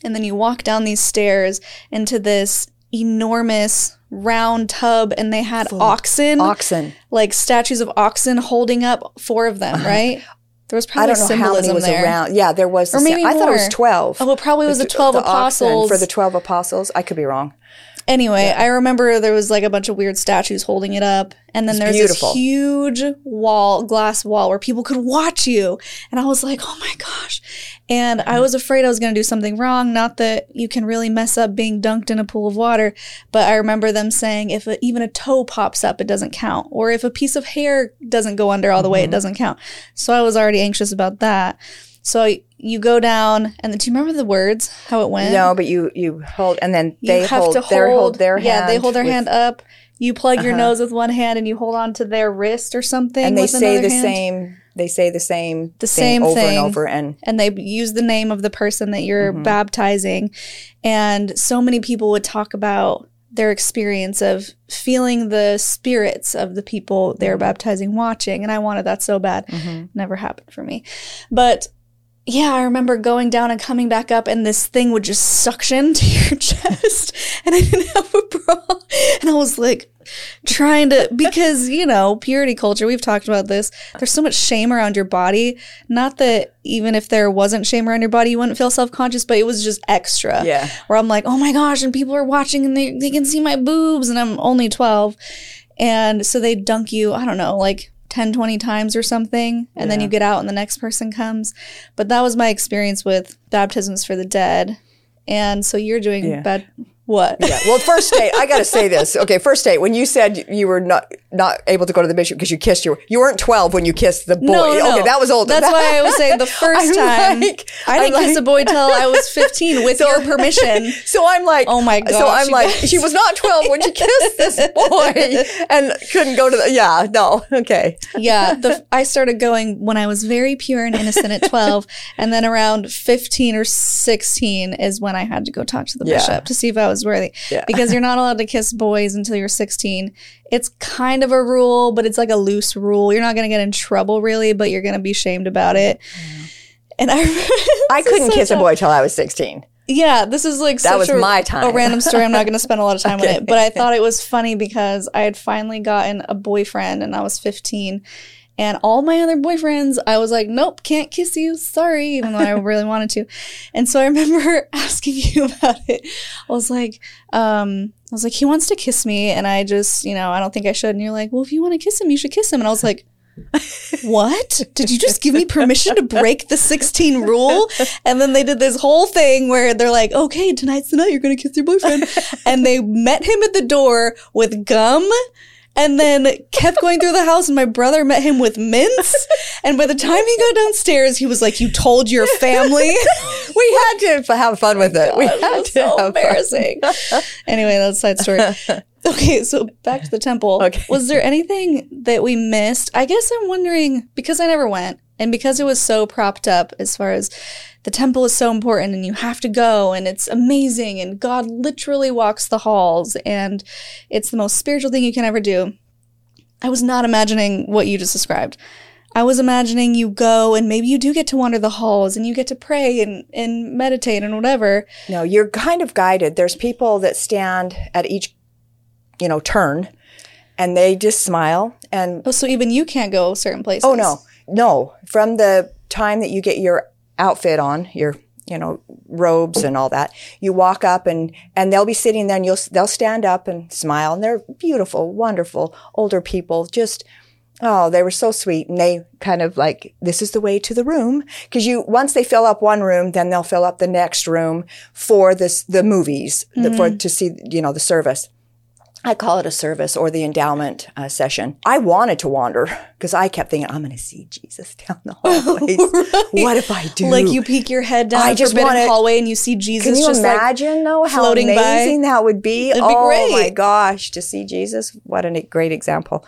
and then you walk down these stairs into this enormous round tub, and they had oxen, Oxen. like statues of oxen holding up four of them, right? There was probably I don't know how many symbolism was there. around. Yeah, there was. Or the maybe I thought it was twelve. Oh, it probably was the t- 12 oxen apostles. for the twelve apostles. I could be wrong. Anyway, I remember there was like a bunch of weird statues holding it up, and then there's this huge wall, glass wall, where people could watch you. And I was like, oh my gosh! And I was afraid I was going to do something wrong. Not that you can really mess up being dunked in a pool of water, but I remember them saying if a, even a toe pops up, it doesn't count, or if a piece of hair doesn't go under all the way, it mm-hmm. doesn't count. So I was already anxious about that. So you go down, and then, do you remember the words? How it went? No, but you you hold, and then You they hold to their hold, hold their hand. yeah they hold their with- hand up you plug your Uh-huh. nose with one hand and you hold on to their wrist or something and they say the hand. same. They say the same. The thing same over thing. and over, and and they use the name of the person that you're Mm-hmm. baptizing and so many people would talk about their experience of feeling the spirits of the people Mm-hmm. they're baptizing watching and i wanted that so bad never happened for me but yeah, I remember going down and coming back up, and this thing would just suction to your chest, and I didn't have a bra, and I was like trying to because you know purity culture. We've talked about this. There's so much shame around your body. Not that even if there wasn't shame around your body, you wouldn't feel self conscious, but it was just extra. Yeah. where I'm like, oh my gosh, and people are watching, and they they can see my boobs, and I'm only 12, and so they dunk you. I don't know, like 10, 20 times or something, and then you get out and the next person comes. But that was my experience with baptisms for the dead. And so you're doing Yeah. bad. What? Yeah. Well, first date, I got to say this. Okay, first date. When you said you were not not able to go to the bishop because you kissed your, you weren't twelve when you kissed the boy. No, no, okay, that was old. That's why I was saying the 1st I'm time like- I didn't kiss like- a boy till I was 15 with your permission. So I'm like, Oh my god. So I'm like, guys. she was not 12 when she kissed this boy and couldn't go to the, yeah, no, okay. Yeah, the, I started going when I was very pure and innocent at 12, and then around 15 or 16 is when I had to go talk to the Yeah. bishop to see if I was worthy. Yeah. Because you're not allowed to kiss boys until you're 16. It's kind of a rule, but it's like a loose rule. You're not going to get in trouble really, but you're going to be shamed about it. And I, I couldn't kiss a boy till I was 16. Yeah, this is like That such was a, my time. a random story. I'm not going to spend a lot of time Okay. with it, but I thought it was funny because I had finally gotten a boyfriend and I was 15. And all my other boyfriends, I was like, nope, can't kiss you. Sorry, even though I really wanted to. And so I remember asking you about it. I was like, um, I was like, he wants to kiss me. And I just, you know, I don't think I should. And you're like, well, if you want to kiss him, you should kiss him. And I was like, what? Did you just give me permission to break the 16 rule? And then they did this whole thing where they're like, okay, tonight's the night you're going to kiss your boyfriend. And they met him at the door with gum and then kept going through the house. And my brother met him with mints. And by the time he got downstairs, he was like, you told your family. We had to have fun with it. Oh we had it to so embarrassing. anyway, that's a side story. Okay, so back to the temple. Okay. Was there anything that we missed? I guess I'm wondering because I never went and because it was so propped up as far as the temple is so important and you have to go and it's amazing and God literally walks the halls and it's the most spiritual thing you can ever do. I was not imagining what you just described. I was imagining you go and maybe you do get to wander the halls and you get to pray and, and meditate and whatever. No, you're kind of guided. There's people that stand at each, you know, turn and they just smile and Oh, so even you can't go certain places. Oh no, no. From the time that you get your outfit on, your you know robes and all that, you walk up and and they'll be sitting there and you'll they'll stand up and smile and they're beautiful, wonderful older people. Just oh, they were so sweet and they kind of like this is the way to the room because you once they fill up one room, then they'll fill up the next room for this the movies the, for mm-hmm. to see you know the service. I call it a service or the endowment uh, session. I wanted to wander because I kept thinking, I'm going to see Jesus down the hallways. What if I do? Like you peek your head down I a just forbidden wanna- hallway and you see Jesus Can you just like imagine though how floating by? amazing that would be? It'd be oh great. my gosh, to see Jesus, what a great example.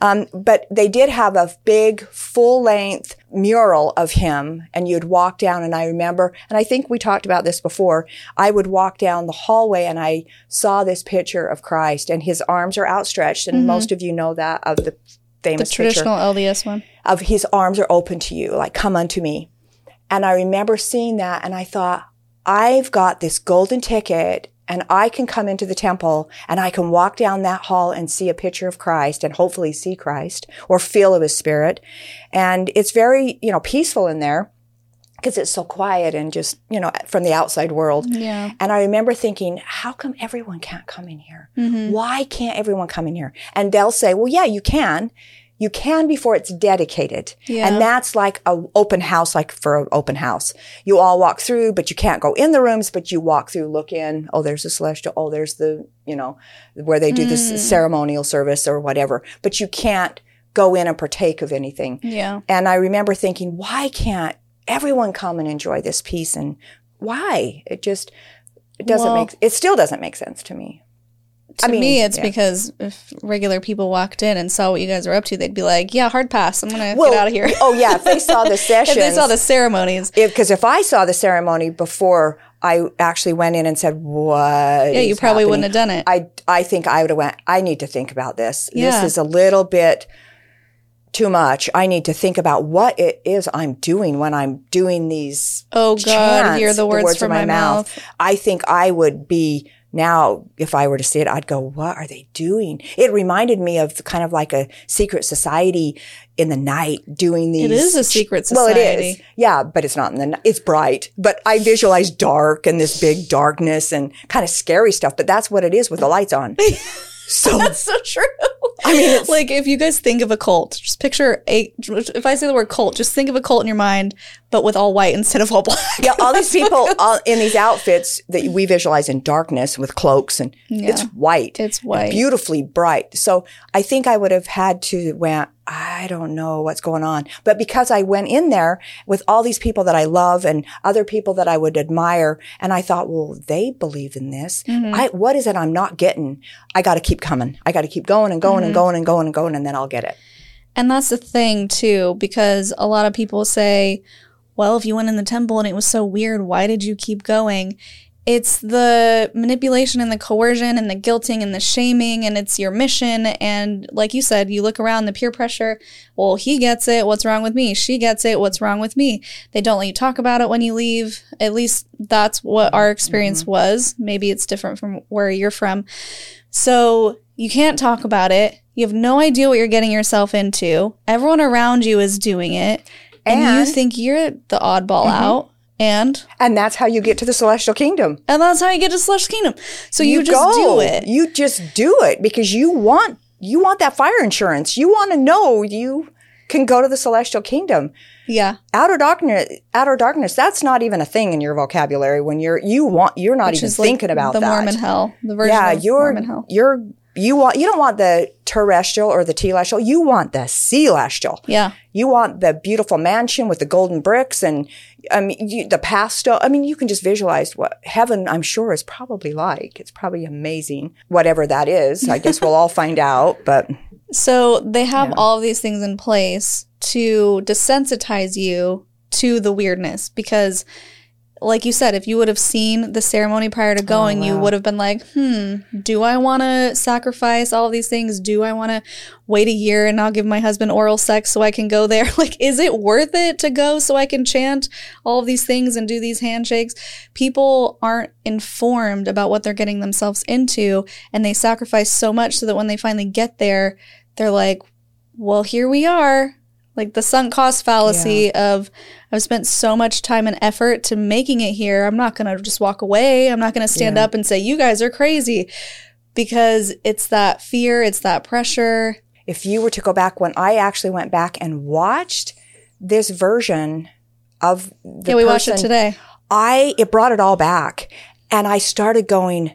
Um, but they did have a big full length mural of him and you'd walk down and I remember, and I think we talked about this before, I would walk down the hallway and I saw this picture of Christ and his arms are outstretched and most of you know that of the Mm-hmm. the famous picture traditional LDS one. of his arms are open to you, like come unto me. And I remember seeing that and I thought, I've got this golden ticket and I can come into the temple and I can walk down that hall and see a picture of Christ and hopefully see Christ or feel of his spirit. And it's very, you know, peaceful in there because it's so quiet and just, you know, from the outside world. Yeah. And I remember thinking, how come everyone can't come in here? Mm-hmm. Why can't everyone come in here? And they'll say, well, yeah, you can. You can before it's dedicated. Yeah. And that's like a open house, like for an open house. You all walk through, but you can't go in the rooms, but you walk through, look in. Oh, there's the celestial. Oh, there's the, you know, where they do Mm. this ceremonial service or whatever, but you can't go in and partake of anything. Yeah. And I remember thinking, why can't everyone come and enjoy this piece? And why? It just, it doesn't Well- make, it still doesn't make sense to me. To I mean, me, it's yeah. because if regular people walked in and saw what you guys were up to, they'd be like, "Yeah, hard pass. I'm gonna get out of here." oh yeah, if they saw the if they saw the ceremonies, because if, I saw the ceremony before I actually went in and said, "What?" yeah, you probably wouldn't have done it. I I think I would have went. I need to think about this. Yeah. This is a little bit too much. I need to think about what it is I'm doing when I'm doing these. oh God, chants, hear the words, of from my mouth. I think I would be now if I were to see it, I'd go, "What are they doing?" It reminded me of kind of like a secret society in the night doing these. It is a secret society. Well, it is. Yeah, but it's not in the. ni- It's bright, but I visualize dark and this big darkness and kind of scary stuff. But that's what it is with the lights on. So That's so true. I mean, it's, like if you guys think of a cult, just picture a. If I say the word cult, just think of a cult in your mind, but with all white instead of all black. yeah, all these people all in these outfits that we visualize in darkness with cloaks, and it's white. It's white. beautifully bright. So I think I would have had to went. I don't know what's going on, but because I went in there with all these people that I love and other people that I would admire, and I thought, well, they believe in this. Mm-hmm. I, what is it I'm not getting? I got to keep coming. I got to keep going and going and mm-hmm. going and going and going, and then I'll get it. And that's the thing too, because a lot of people say, well, if you went in the temple and it was so weird, why did you keep going? It's the manipulation and the coercion and the guilting and the shaming, and it's your mission. And like you said, you look around the peer pressure. Well, he gets it. What's wrong with me? She gets it. What's wrong with me? They don't let you talk about it when you leave. At least that's what our experience mm-hmm. was. Maybe it's different from where you're from. So you can't talk about it. You have no idea what you're getting yourself into. Everyone around you is doing it. And, you think you're the oddball mm-hmm. out. And And that's how you get to the celestial kingdom. and that's how you get to celestial Kingdom. So you, just do it. You just do it because you want you want that fire insurance. You want to know you can go to the celestial kingdom. yeah. Outer darkness, outer darkness. That's not even a thing in your vocabulary when you're you want you're not Which even is like thinking about the that. Mormon hell. The version yeah, you're Mormon hell. you're you want you don't want the terrestrial or the telestial. You want the celestial. Yeah. You want the beautiful mansion with the golden bricks and I mean you, the pastel. I mean, you can just visualize what heaven. I'm sure is probably like. It's probably amazing, whatever that is. I guess we'll all find out. But So they have all of these things in place to desensitize you to the weirdness because like you said, if you would have seen the ceremony prior to going, you would have been like, hmm, do I want to sacrifice all of these things? Do I want to wait a year and not give my husband oral sex so I can go there? Like, is it worth it to go so I can chant all of these things and do these handshakes? People aren't informed about what they're getting themselves into and they sacrifice so much so that when they finally get there, they're like, well, here we are. Like the sunk cost fallacy of I've spent so much time and effort to making it here. I'm not going to just walk away. I'm not going to stand up and say, you guys are crazy because it's that fear, it's that pressure. if you were to go back when I actually went back and watched this version of the yeah, we watched it today. I it brought it all back, and I started going,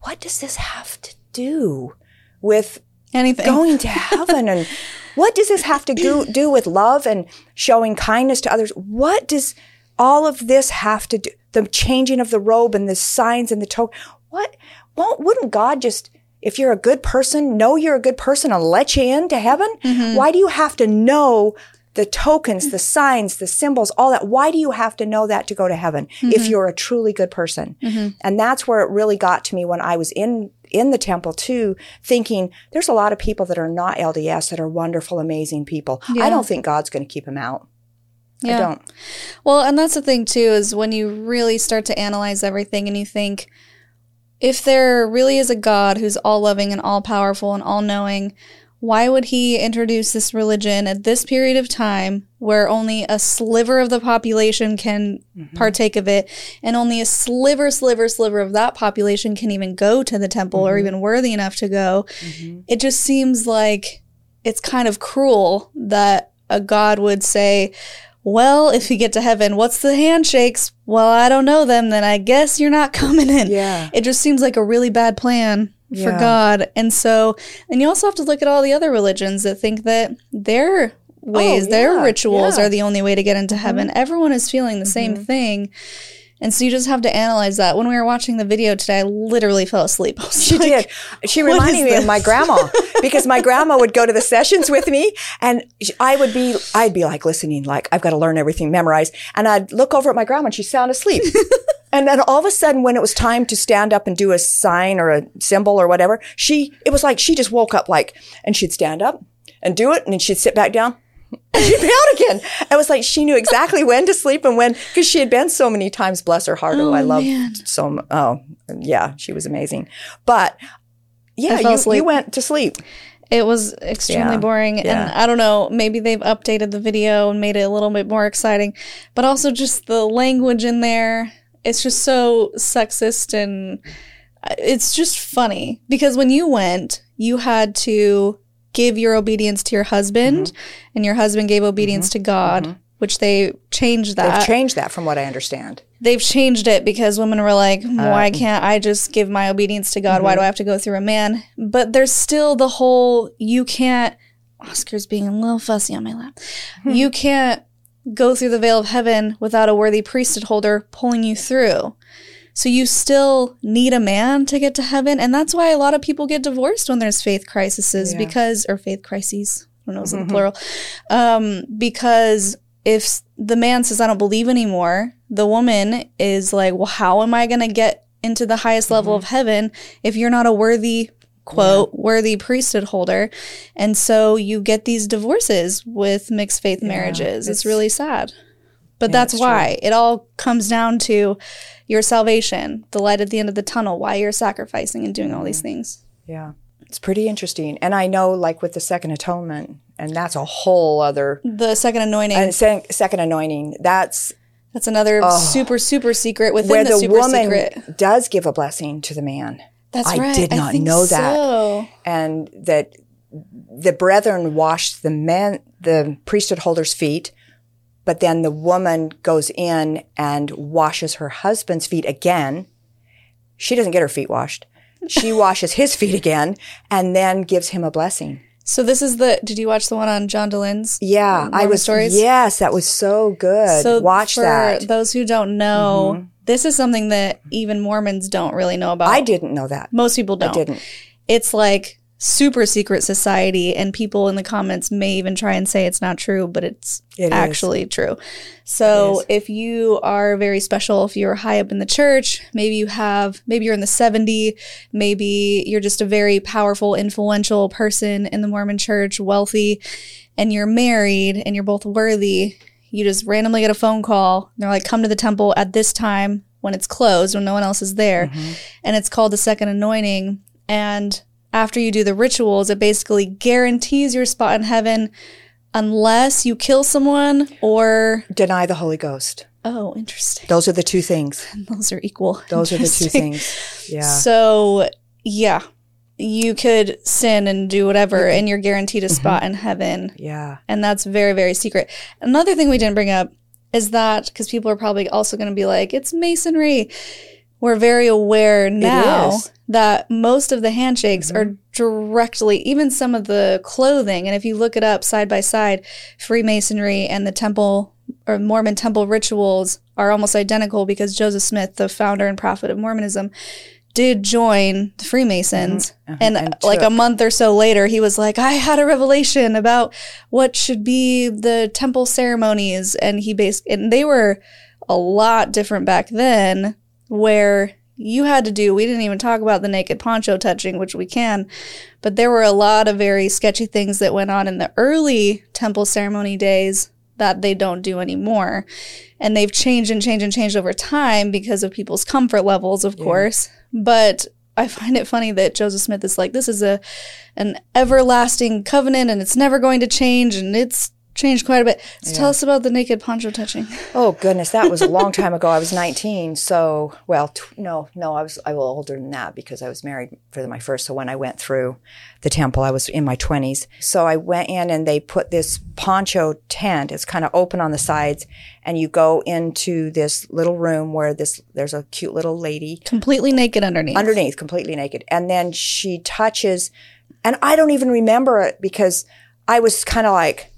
"What does this have to do with Anything. going to heaven and what does this have to do, do with love and showing kindness to others? What does all of this have to do the changing of the robe and the signs and the token what won't wouldn't god just if you're a good person know you're a good person and let you into heaven? Mm-hmm. Why do you have to know the tokens the signs the symbols all that? Why do you have to know that to go to heaven if mm-hmm. you're a truly good person? Mm-hmm. And that's where it really got to me when i was in in the temple too, thinking there's a lot of people that are not LDS that are wonderful, amazing people. Yeah. I don't think God's going to keep them out. I don't. Well, and that's the thing too is when you really start to analyze everything and you think if there really is a God who's all loving and all powerful and all knowing, why would he introduce this religion at this period of time where only a sliver of the population can mm-hmm. partake of it and only a sliver sliver sliver of that population can even go to the temple or mm-hmm. even worthy enough to go? Mm-hmm. It just seems like it's kind of cruel that a god would say well if you get to heaven what's the handshakes? Well i don't know them then i guess you're not coming in. Yeah. it just seems like a really bad plan for Yeah. God. And so, and you also have to look at all the other religions that think that their ways, their Oh, yeah, rituals yeah. Mm-hmm. are the only way to get into heaven. Everyone is feeling the same thing. And so you just have to analyze that. When we were watching the video today, I literally fell asleep. She like, did. She reminded me of my grandma because my grandma would go to the sessions with me and I would be, I'd be like listening, like I've got to learn everything, memorized. And I'd look over at my grandma and she's sound asleep. and then all of a sudden, when it was time to stand up and do a sign or a symbol or whatever, she, it was like she just woke up like, and she'd stand up and do it and then she'd sit back down and she'd be out again. It was like she knew exactly when to sleep and when, because she had been so many times, bless her heart. Oh, oh I love so, oh, yeah, she was amazing. But yeah, you, you went to sleep. It was extremely Yeah, boring. And. I don't know, maybe they've updated the video and made it a little bit more exciting, but also just the language in there. It's just so sexist and uh, it's just funny because when you went, you had to give your obedience to your husband, Mm-hmm. and your husband gave obedience to God, which they changed that. They've changed that from what I understand. They've changed it because women were like, why Uh, can't I just give my obedience to God? mm-hmm. Why do I have to go through a man? But there's still the whole you can't. Oscar's being a little fussy on my lap. Hmm. you can't go through the veil of heaven without a worthy priesthood holder pulling you through. So you still need a man to get to heaven, and that's why a lot of people get divorced when there's faith crises Yeah. Mm-hmm. because or faith crises. I don't know, is it the plural? Um, because if the man says I don't believe anymore, the woman is like, well, how am I going to get into the highest level of heaven if you're not a worthy quote worthy priesthood holder. And so you get these divorces with mixed faith marriages. It's, it's- really sad. But that's it's why. It all comes down to your salvation the light at the end of the tunnel why you're sacrificing and doing all these things. Yeah. It's pretty interesting. And I know, like with the second atonement, and that's a whole other the second anointing. And sec- second anointing. That's that's another oh. super super secret within where the, the super woman secret. does give a blessing to the man. That's I right did not think know that. so. and that the brethren washed the man the priesthood holder's feet but then the woman goes in and washes her husband's feet again she doesn't get her feet washed she washes his feet again and then gives him a blessing so this is the did you watch the one on john dehlin's yeah i was stories? yes that was so good So watch that Mm-hmm. those who don't know, this is something that even Mormons don't really know about. i didn't know that Most people don't. I didn't It's like super secret society, and people in the comments may even try and say it's not true, but it's It is. actually true. So if you are very special, if you're high up in the church, maybe you have, maybe you're in the 70, maybe you're just a very powerful, influential person in the Mormon church, wealthy, and you're married and you're both worthy, you just randomly get a phone call. And they're like, come to the temple at this time when it's closed, when no one else is there. Mm-hmm. And it's called the second anointing. And after you do the rituals, it basically guarantees your spot in heaven unless you kill someone or deny the holy ghost. Oh interesting. Those are the two things. Those are equal. Those are the two things. Yeah. So yeah you could sin and do whatever mm-hmm. and you're guaranteed a mm-hmm. spot in heaven. Yeah. And that's very very secret. Another thing we didn't bring up is that because people are probably also going to be like it's masonry. We're very aware now that most of the handshakes are mm-hmm. directly even some of the clothing and if you look it up side by side freemasonry and the temple or mormon temple rituals are almost identical because joseph smith the founder and prophet of mormonism did join the freemasons. Mm-hmm. Uh-huh. And, And uh, like a month or so later he was like i had a revelation about what should be the temple ceremonies. And he based and they were a lot different back then where you had to do we didn't even talk about the naked poncho touching which we can but there were a lot of very sketchy things that went on in the early temple ceremony days that they don't do anymore. And they've changed and changed and changed over time because of people's comfort levels of course. But I find it funny that Joseph Smith is like, this is a an everlasting covenant and it's never going to change and it's changed quite a bit. So tell us about the naked poncho touching. Oh goodness, that was a long time ago. I was 19, so well, t- no, no, I was I was older than that because I was married for my first. So when I went through the temple, I was in my 20s. So I went in and they put this poncho tent. It's kind of open on the sides, and you go into this little room where this there's a cute little lady Completely naked underneath. underneath, completely naked, and then she touches, and I don't even remember it because I was kind of like.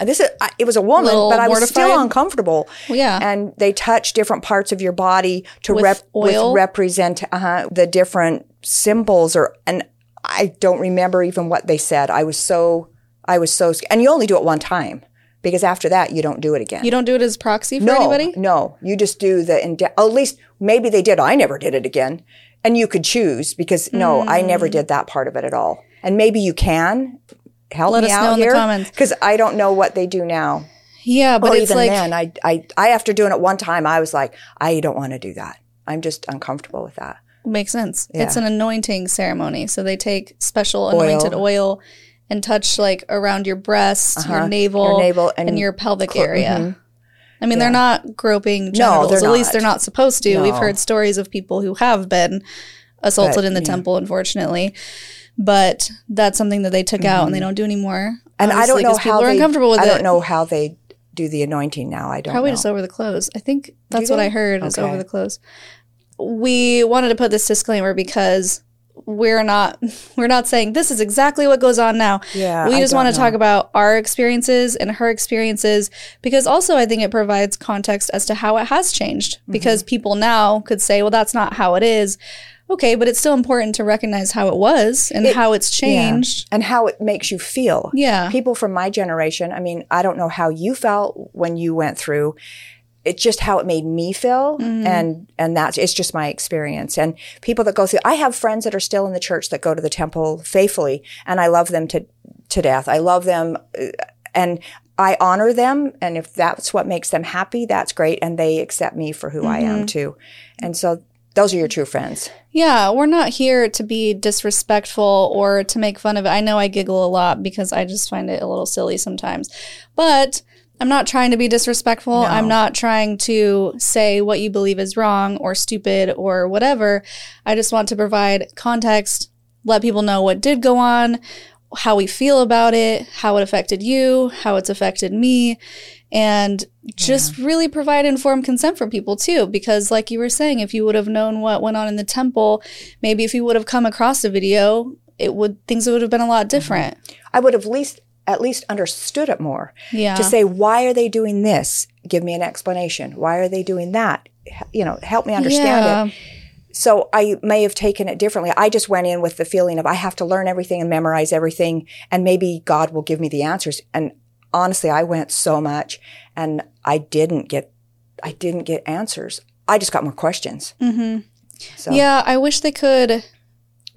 This is, I- it was a woman, Little but I was still uncomfortable Well, yeah. and they touch different parts of your body to With rep- with represent uh, the different symbols or and I don't remember even what they said. I was so I was so sc- and you only do it one time because after that you don't do it again. you don't do it as proxy for no, anybody? no, you just do the inde- at least maybe they did. I never did it again, and you could choose because no, I Hmm. never did that part of it at all. And maybe you can help Let me us out know in the here comments. because I don't know what they do now Yeah, but or it's even like then, I, I, I, after doing it one time, I was like, I don't want to do that. I'm just uncomfortable with that. makes sense. Yeah. It's an anointing ceremony. So they take special anointed oil and touch like around your breast, your navel, Uh-huh. Your navel and, and your pelvic clo- area. I mean, they're not groping No, genitals. they're At least they're not supposed to. We've heard stories of people who have been assaulted But, in the yeah. temple, unfortunately. But that's something that they took out and they don't do anymore. Mm-hmm. and I don't know know 'cause people how they, uncomfortable with I it. don't know how they do the anointing now. I don't Probably know. just over the clothes. I think that's what? I heard is over the clothes. We wanted to put this disclaimer because we're not we're not saying this is exactly what goes on now. Yeah, we just want to talk about our experiences and her experiences because also I think it provides context as to how it has changed Mm-hmm. because people now could say, well, that's not how it is. Okay, but it's still important to recognize how it was and It- how it's changed. and how it makes you feel. Yeah. People from my generation, I mean, I don't know how you felt when you went through. It's just how it made me feel, Mm-hmm. and and that's it's just my experience. And people that go through, I have friends that are still in the church that go to the temple faithfully, and I love them to to death. I love them, uh, and I honor them. And if that's what makes them happy, that's great, and they accept me for who I Mm-hmm. am too. And so those are your true friends. Yeah, we're not here to be disrespectful or to make fun of it. I know I giggle a lot because I just find it a little silly sometimes. But I'm not trying to be disrespectful. I'm not trying to say what you believe is wrong or stupid or whatever. I just want to provide context, let people know what did go on, how we feel about it, how it affected you, how it's affected me, and just really provide informed consent for people too. Because, like you were saying, if you would have known what went on in the temple, maybe if you would have come across a video, it would things would have been a lot mm-hmm. different. I would have least at least understood it more. Yeah. To say why are they doing this? Give me an explanation. Why are they doing that? You know, help me understand yeah. it. So I may have taken it differently. I just went in with the feeling of I have to learn everything and memorize everything, and maybe God will give me the answers. And honestly, I went so much, and I didn't get, I didn't get answers. I just got more questions. Mm-hmm. So Yeah, I wish they could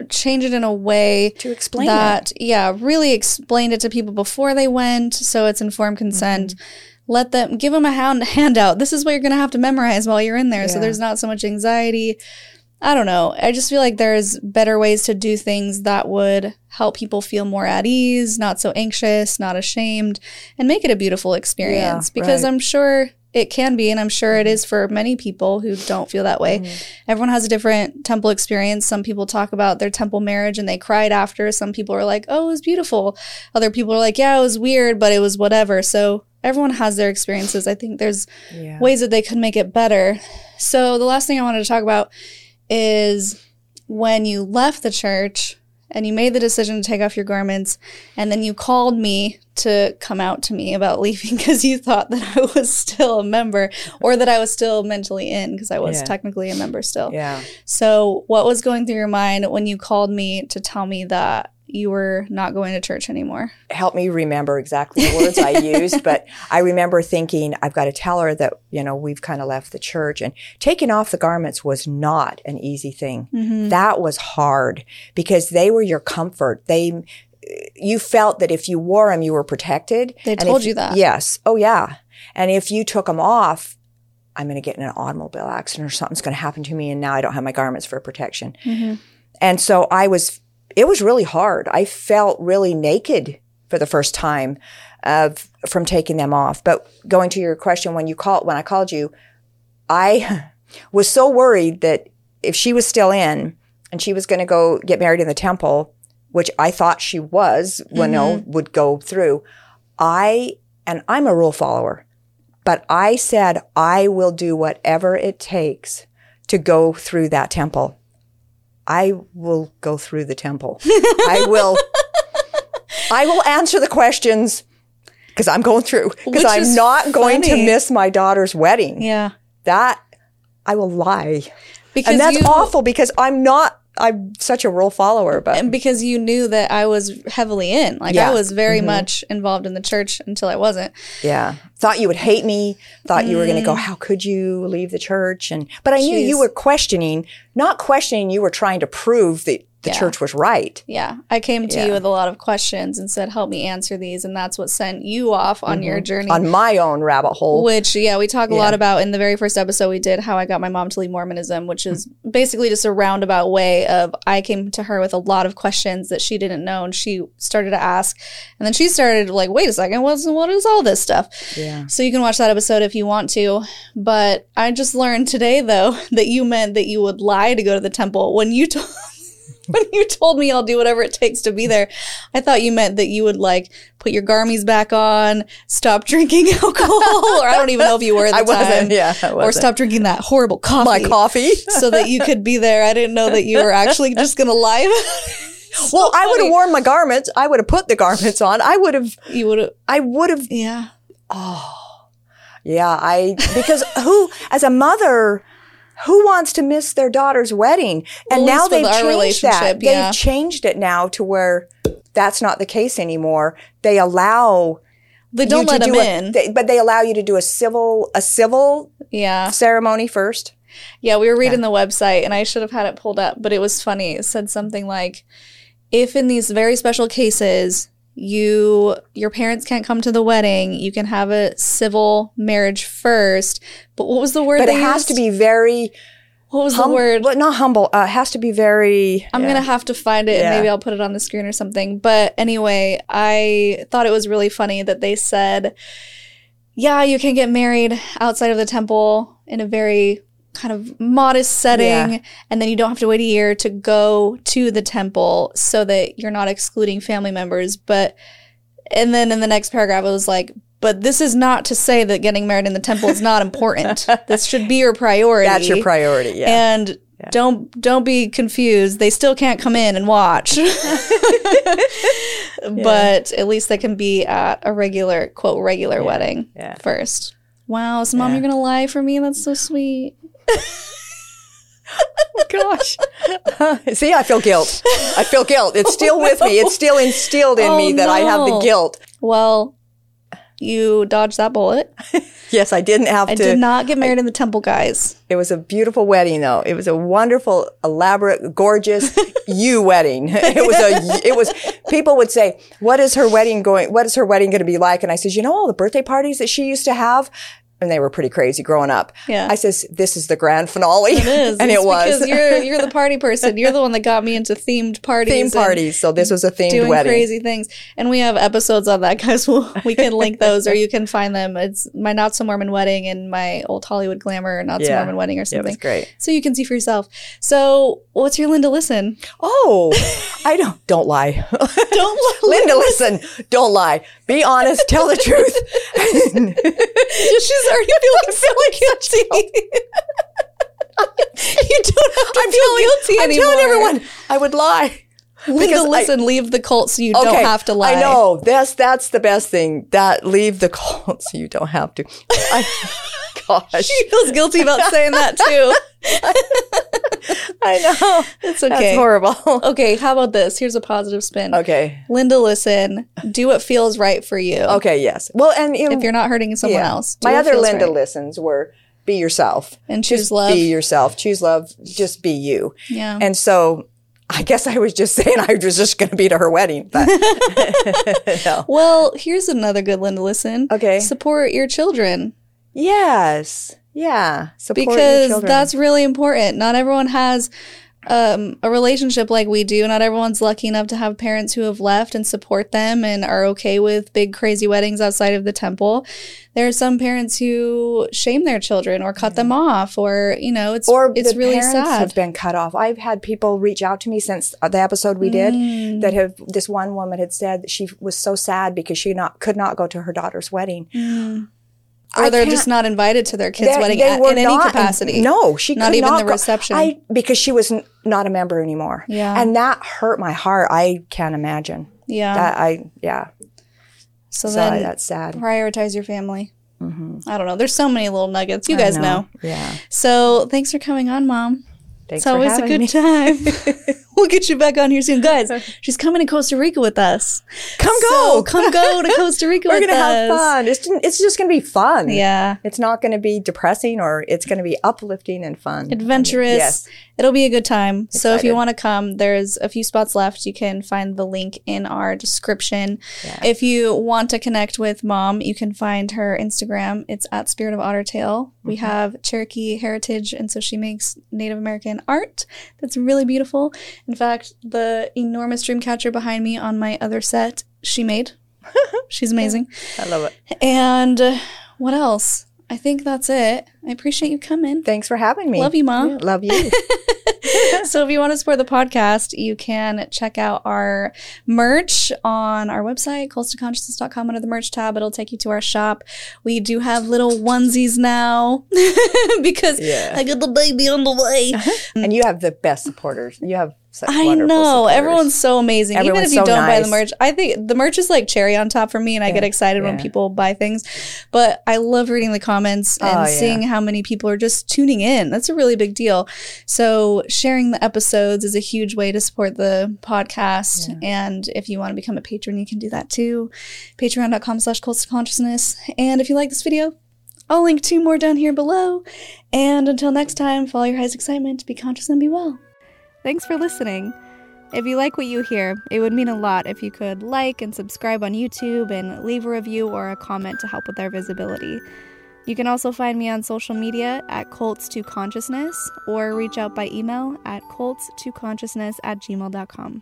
change it in a way to explain it. that yeah really explained it to people before they went so it's informed consent Mm-hmm. let them give them a hand, handout this is what you're going to have to memorize while you're in there so there's not so much anxiety i don't know i just feel like there's better ways to do things that would help people feel more at ease not so anxious not ashamed and make it a beautiful experience because right. i'm sure it can be and i'm sure it mm-hmm. is for many people who don't feel that way. Mm-hmm. Everyone has a different temple experience. Some people talk about their temple marriage and they cried after. Some people are like oh it was beautiful. Other people are like yeah it was weird but it was whatever. So everyone has their experiences. I think there's Yeah. ways that they could make it better. So the last thing i wanted to talk about is when you left the church and you made the decision to take off your garments and then you called me to come out to me about leaving because you thought that I was still a member or that I was still mentally in because I was Yeah. technically a member still. Yeah. So, what was going through your mind when you called me to tell me that you were not going to church anymore? help me remember exactly the words I used, but I remember thinking, I've got to tell her that, you know, we've kind of left the church and taking off the garments was not an easy thing. Mm-hmm. That was hard because they were your comfort. They, you felt that if you wore them, you were protected. They And told you that. Yes. Oh, yeah. And if you took them off, I'm going to get in an automobile accident or something's going to happen to me. And now I don't have my garments for protection. Mm-hmm. And so I was, it was really hard. I felt really naked for the first time of, from taking them off. But going to your question, when you called, when I called you, I was so worried that if she was still in and she was going to go get married in the temple, which I thought she was, when no mm-hmm. would go through, I, and I'm a rule follower, but I said, I will do whatever it takes to go through that temple. I will go through the temple. I will, I will answer the questions because I'm going through, because I'm not going to miss my daughter's wedding. Yeah. That I will lie. Because and that's you, awful because I'm not, I'm such a rule follower, but And because you knew that I was heavily in. Like Yeah. Mm-hmm. I was very much involved in the church until I wasn't. yeah, thought you would hate me, thought you were going to go, how could you leave the church? And, but I knew you Mm. Were questioning, not questioning, you were trying to prove that the Yeah. church was right. Yeah. I came to Yeah. you with a lot of questions and said, help me answer these. And that's what sent you off on your journey. Mm-hmm. On my own rabbit hole. Which, yeah, we talk a Yeah. lot about in the very first episode we did how I got my mom to leave Mormonism, which is basically just a roundabout way of I came to her with a lot of questions that she didn't know and she started to ask. And then she started like, wait a second, what's, what is all this stuff? yeah. So you can watch that episode if you want to. But I just learned today, though, that you meant that you would lie to go to the temple when you told. when you told me I'll do whatever it takes to be there, I thought you meant that you would like put your garmies back on, stop drinking alcohol, or I don't even know if you were at the I time. wasn't. Yeah, I Or wasn't. stop drinking that horrible coffee. my coffee. so that you could be there. I didn't know that you were actually just gonna lie it. well, I would have worn my garments. I would have put the garments on. I would have. You would have, I would have. yeah. Oh, yeah, I because who as a mother. Who wants to miss their daughter's wedding? And now they've changed that. yeah. They've changed it now to where that's not the case anymore. They allow They don't let them do a- in. they- but they allow you to do a civil a civil yeah. ceremony first. Yeah, we were reading the website and I should have had it pulled up, but it was funny. It said something like if in these very special cases you your parents can't come to the wedding, you can have a civil marriage first. But what was the word But they it has used? to be very What was hum- the word? well, not humble. Uh, it has to be very. I'm yeah. gonna have to find it and maybe I'll put it on the screen or something. But anyway, I thought it was really funny that they said, yeah, you can get married outside of the temple in a very kind of modest setting, Yeah. and then you don't have to wait a year to go to the temple so that you're not excluding family members. But and then in the next paragraph, it was like, but this is not to say that getting married in the temple is not important. this should be your priority. That's your priority. Yeah. And don't don't be confused. They still can't come in and watch. But at least they can be at a regular quote regular wedding yeah. first. Wow, so mom, Yeah. you're gonna lie for me? That's so sweet. Gosh. See, I feel guilt. I feel guilt. It's still with me. It's still instilled in Oh, me that I have the guilt. Well, you dodged that bullet. Yes, I didn't have I to. did not get married in the temple, guys. It was a beautiful wedding, though. It was a wonderful, elaborate, gorgeous you wedding. It was a. It was. People would say, "What is her wedding going? What is her wedding going to be like?" And I says, "You know, all the birthday parties that she used to have." And they were pretty crazy growing up. Yeah. I says, "This is the grand finale," It is. and It's it was because you're you're the party person. You're the one that got me into themed parties. theme parties. So this was a themed doing wedding. crazy things. And we have episodes on that, guys. We'll, we can link those or you can find them. It's my Not So Mormon Wedding and my Old Hollywood Glamour Not So Yeah. Mormon Wedding or Yeah, something. was great. So you can see for yourself. So what's your Linda Listen? Oh, I don't. Don't lie. Don't Linda, listen. Don't lie. Be honest. Tell the truth. She's already feeling so guilty. you don't have to feel guilty I'm anymore. telling everyone I would lie. Linda, because I- listen, leave the cult so you don't have to lie. I know. That's that's the best thing. That leave the cult so you don't have to. I, gosh, She feels guilty about saying that too. I know. It's okay. That's horrible. Okay, how about this? Here's a positive spin. Okay. Linda, listen, do what feels right for you. Okay. Yes. Well, and you know, If you're not hurting someone yeah. else. do My other Linda right. listens were be yourself And choose Just love. Be yourself. Choose love. Just be you. Yeah. And so. I guess I was just saying I was just going to be to her wedding, but no. well, here's another good one to listen. Okay. Support your children Yes. Yeah. Support your because children. that's really important. Not everyone has um, a relationship like we do. Not everyone's lucky enough to have parents who have left and support them and are okay with big, crazy weddings outside of the temple. There are some parents who shame their children or cut them off, or you know, it's or it's really sad. have been cut off. I've had people reach out to me since the episode we did Mm. that have. This one woman had said that she was so sad because she not could not go to her daughter's wedding. Or I they're just not invited to their kids' wedding at- in any not- capacity. No, she Not even the go- reception. I because she was n- not a member anymore. Yeah. and that hurt my heart. I can't imagine. Yeah. That I yeah. so, So then I, that's sad. prioritize your family. Mm-hmm. I don't know. There's so many little nuggets. You guys I know. Yeah. So thanks for coming on, Mom. Thanks It's always a good me. time. we'll get you back on here soon, guys. She's coming to Costa Rica with us. Come So go. come go to Costa Rica We're gonna us. have fun. It's it's just gonna be fun. Yeah, It's not going to be depressing or it's going to be uplifting and fun. adventurous. Yes. It'll be a good time. So if you want to come, there's a few spots left. You can find the link in our description. If you want to connect with mom, you can find her Instagram. It's at Spirit of Otter Tail. We Mm-hmm. have Cherokee heritage, and so she makes Native American art that's really beautiful. In fact, the enormous dream catcher behind me on my other set, she made. She's amazing. I love it. And uh, what else? I think that's it. I appreciate you coming. Thanks for having me. Love you, Mom. Yeah, love you. so if you want to support the podcast, you can check out our merch on our website, cultstoconsciousness.com under the merch tab. It'll take you to our shop. We do have little onesies now because Yeah. I got the baby on the way. Uh-huh. and you have the best supporters. You have I know. supporters. Everyone's so amazing. Even if you so don't buy the merch, I think the merch is like cherry on top for me and I get Yeah, excited when people buy things. But I love reading the comments and Oh, yeah. seeing how many people are just tuning in. That's a really big deal. So sharing the episodes is a huge way to support the podcast. And if you want to become a patron, you can do that too. Patreon.com slash cults to consciousness. And if you like this video, I'll link two more down here below. And until next time, follow your highest excitement, be conscious and be well. Thanks for listening. If you like what you hear, it would mean a lot if you could like and subscribe on YouTube and leave a review or a comment to help with our visibility. You can also find me on social media at cults2consciousness or reach out by email at cults2consciousness at gmail.com.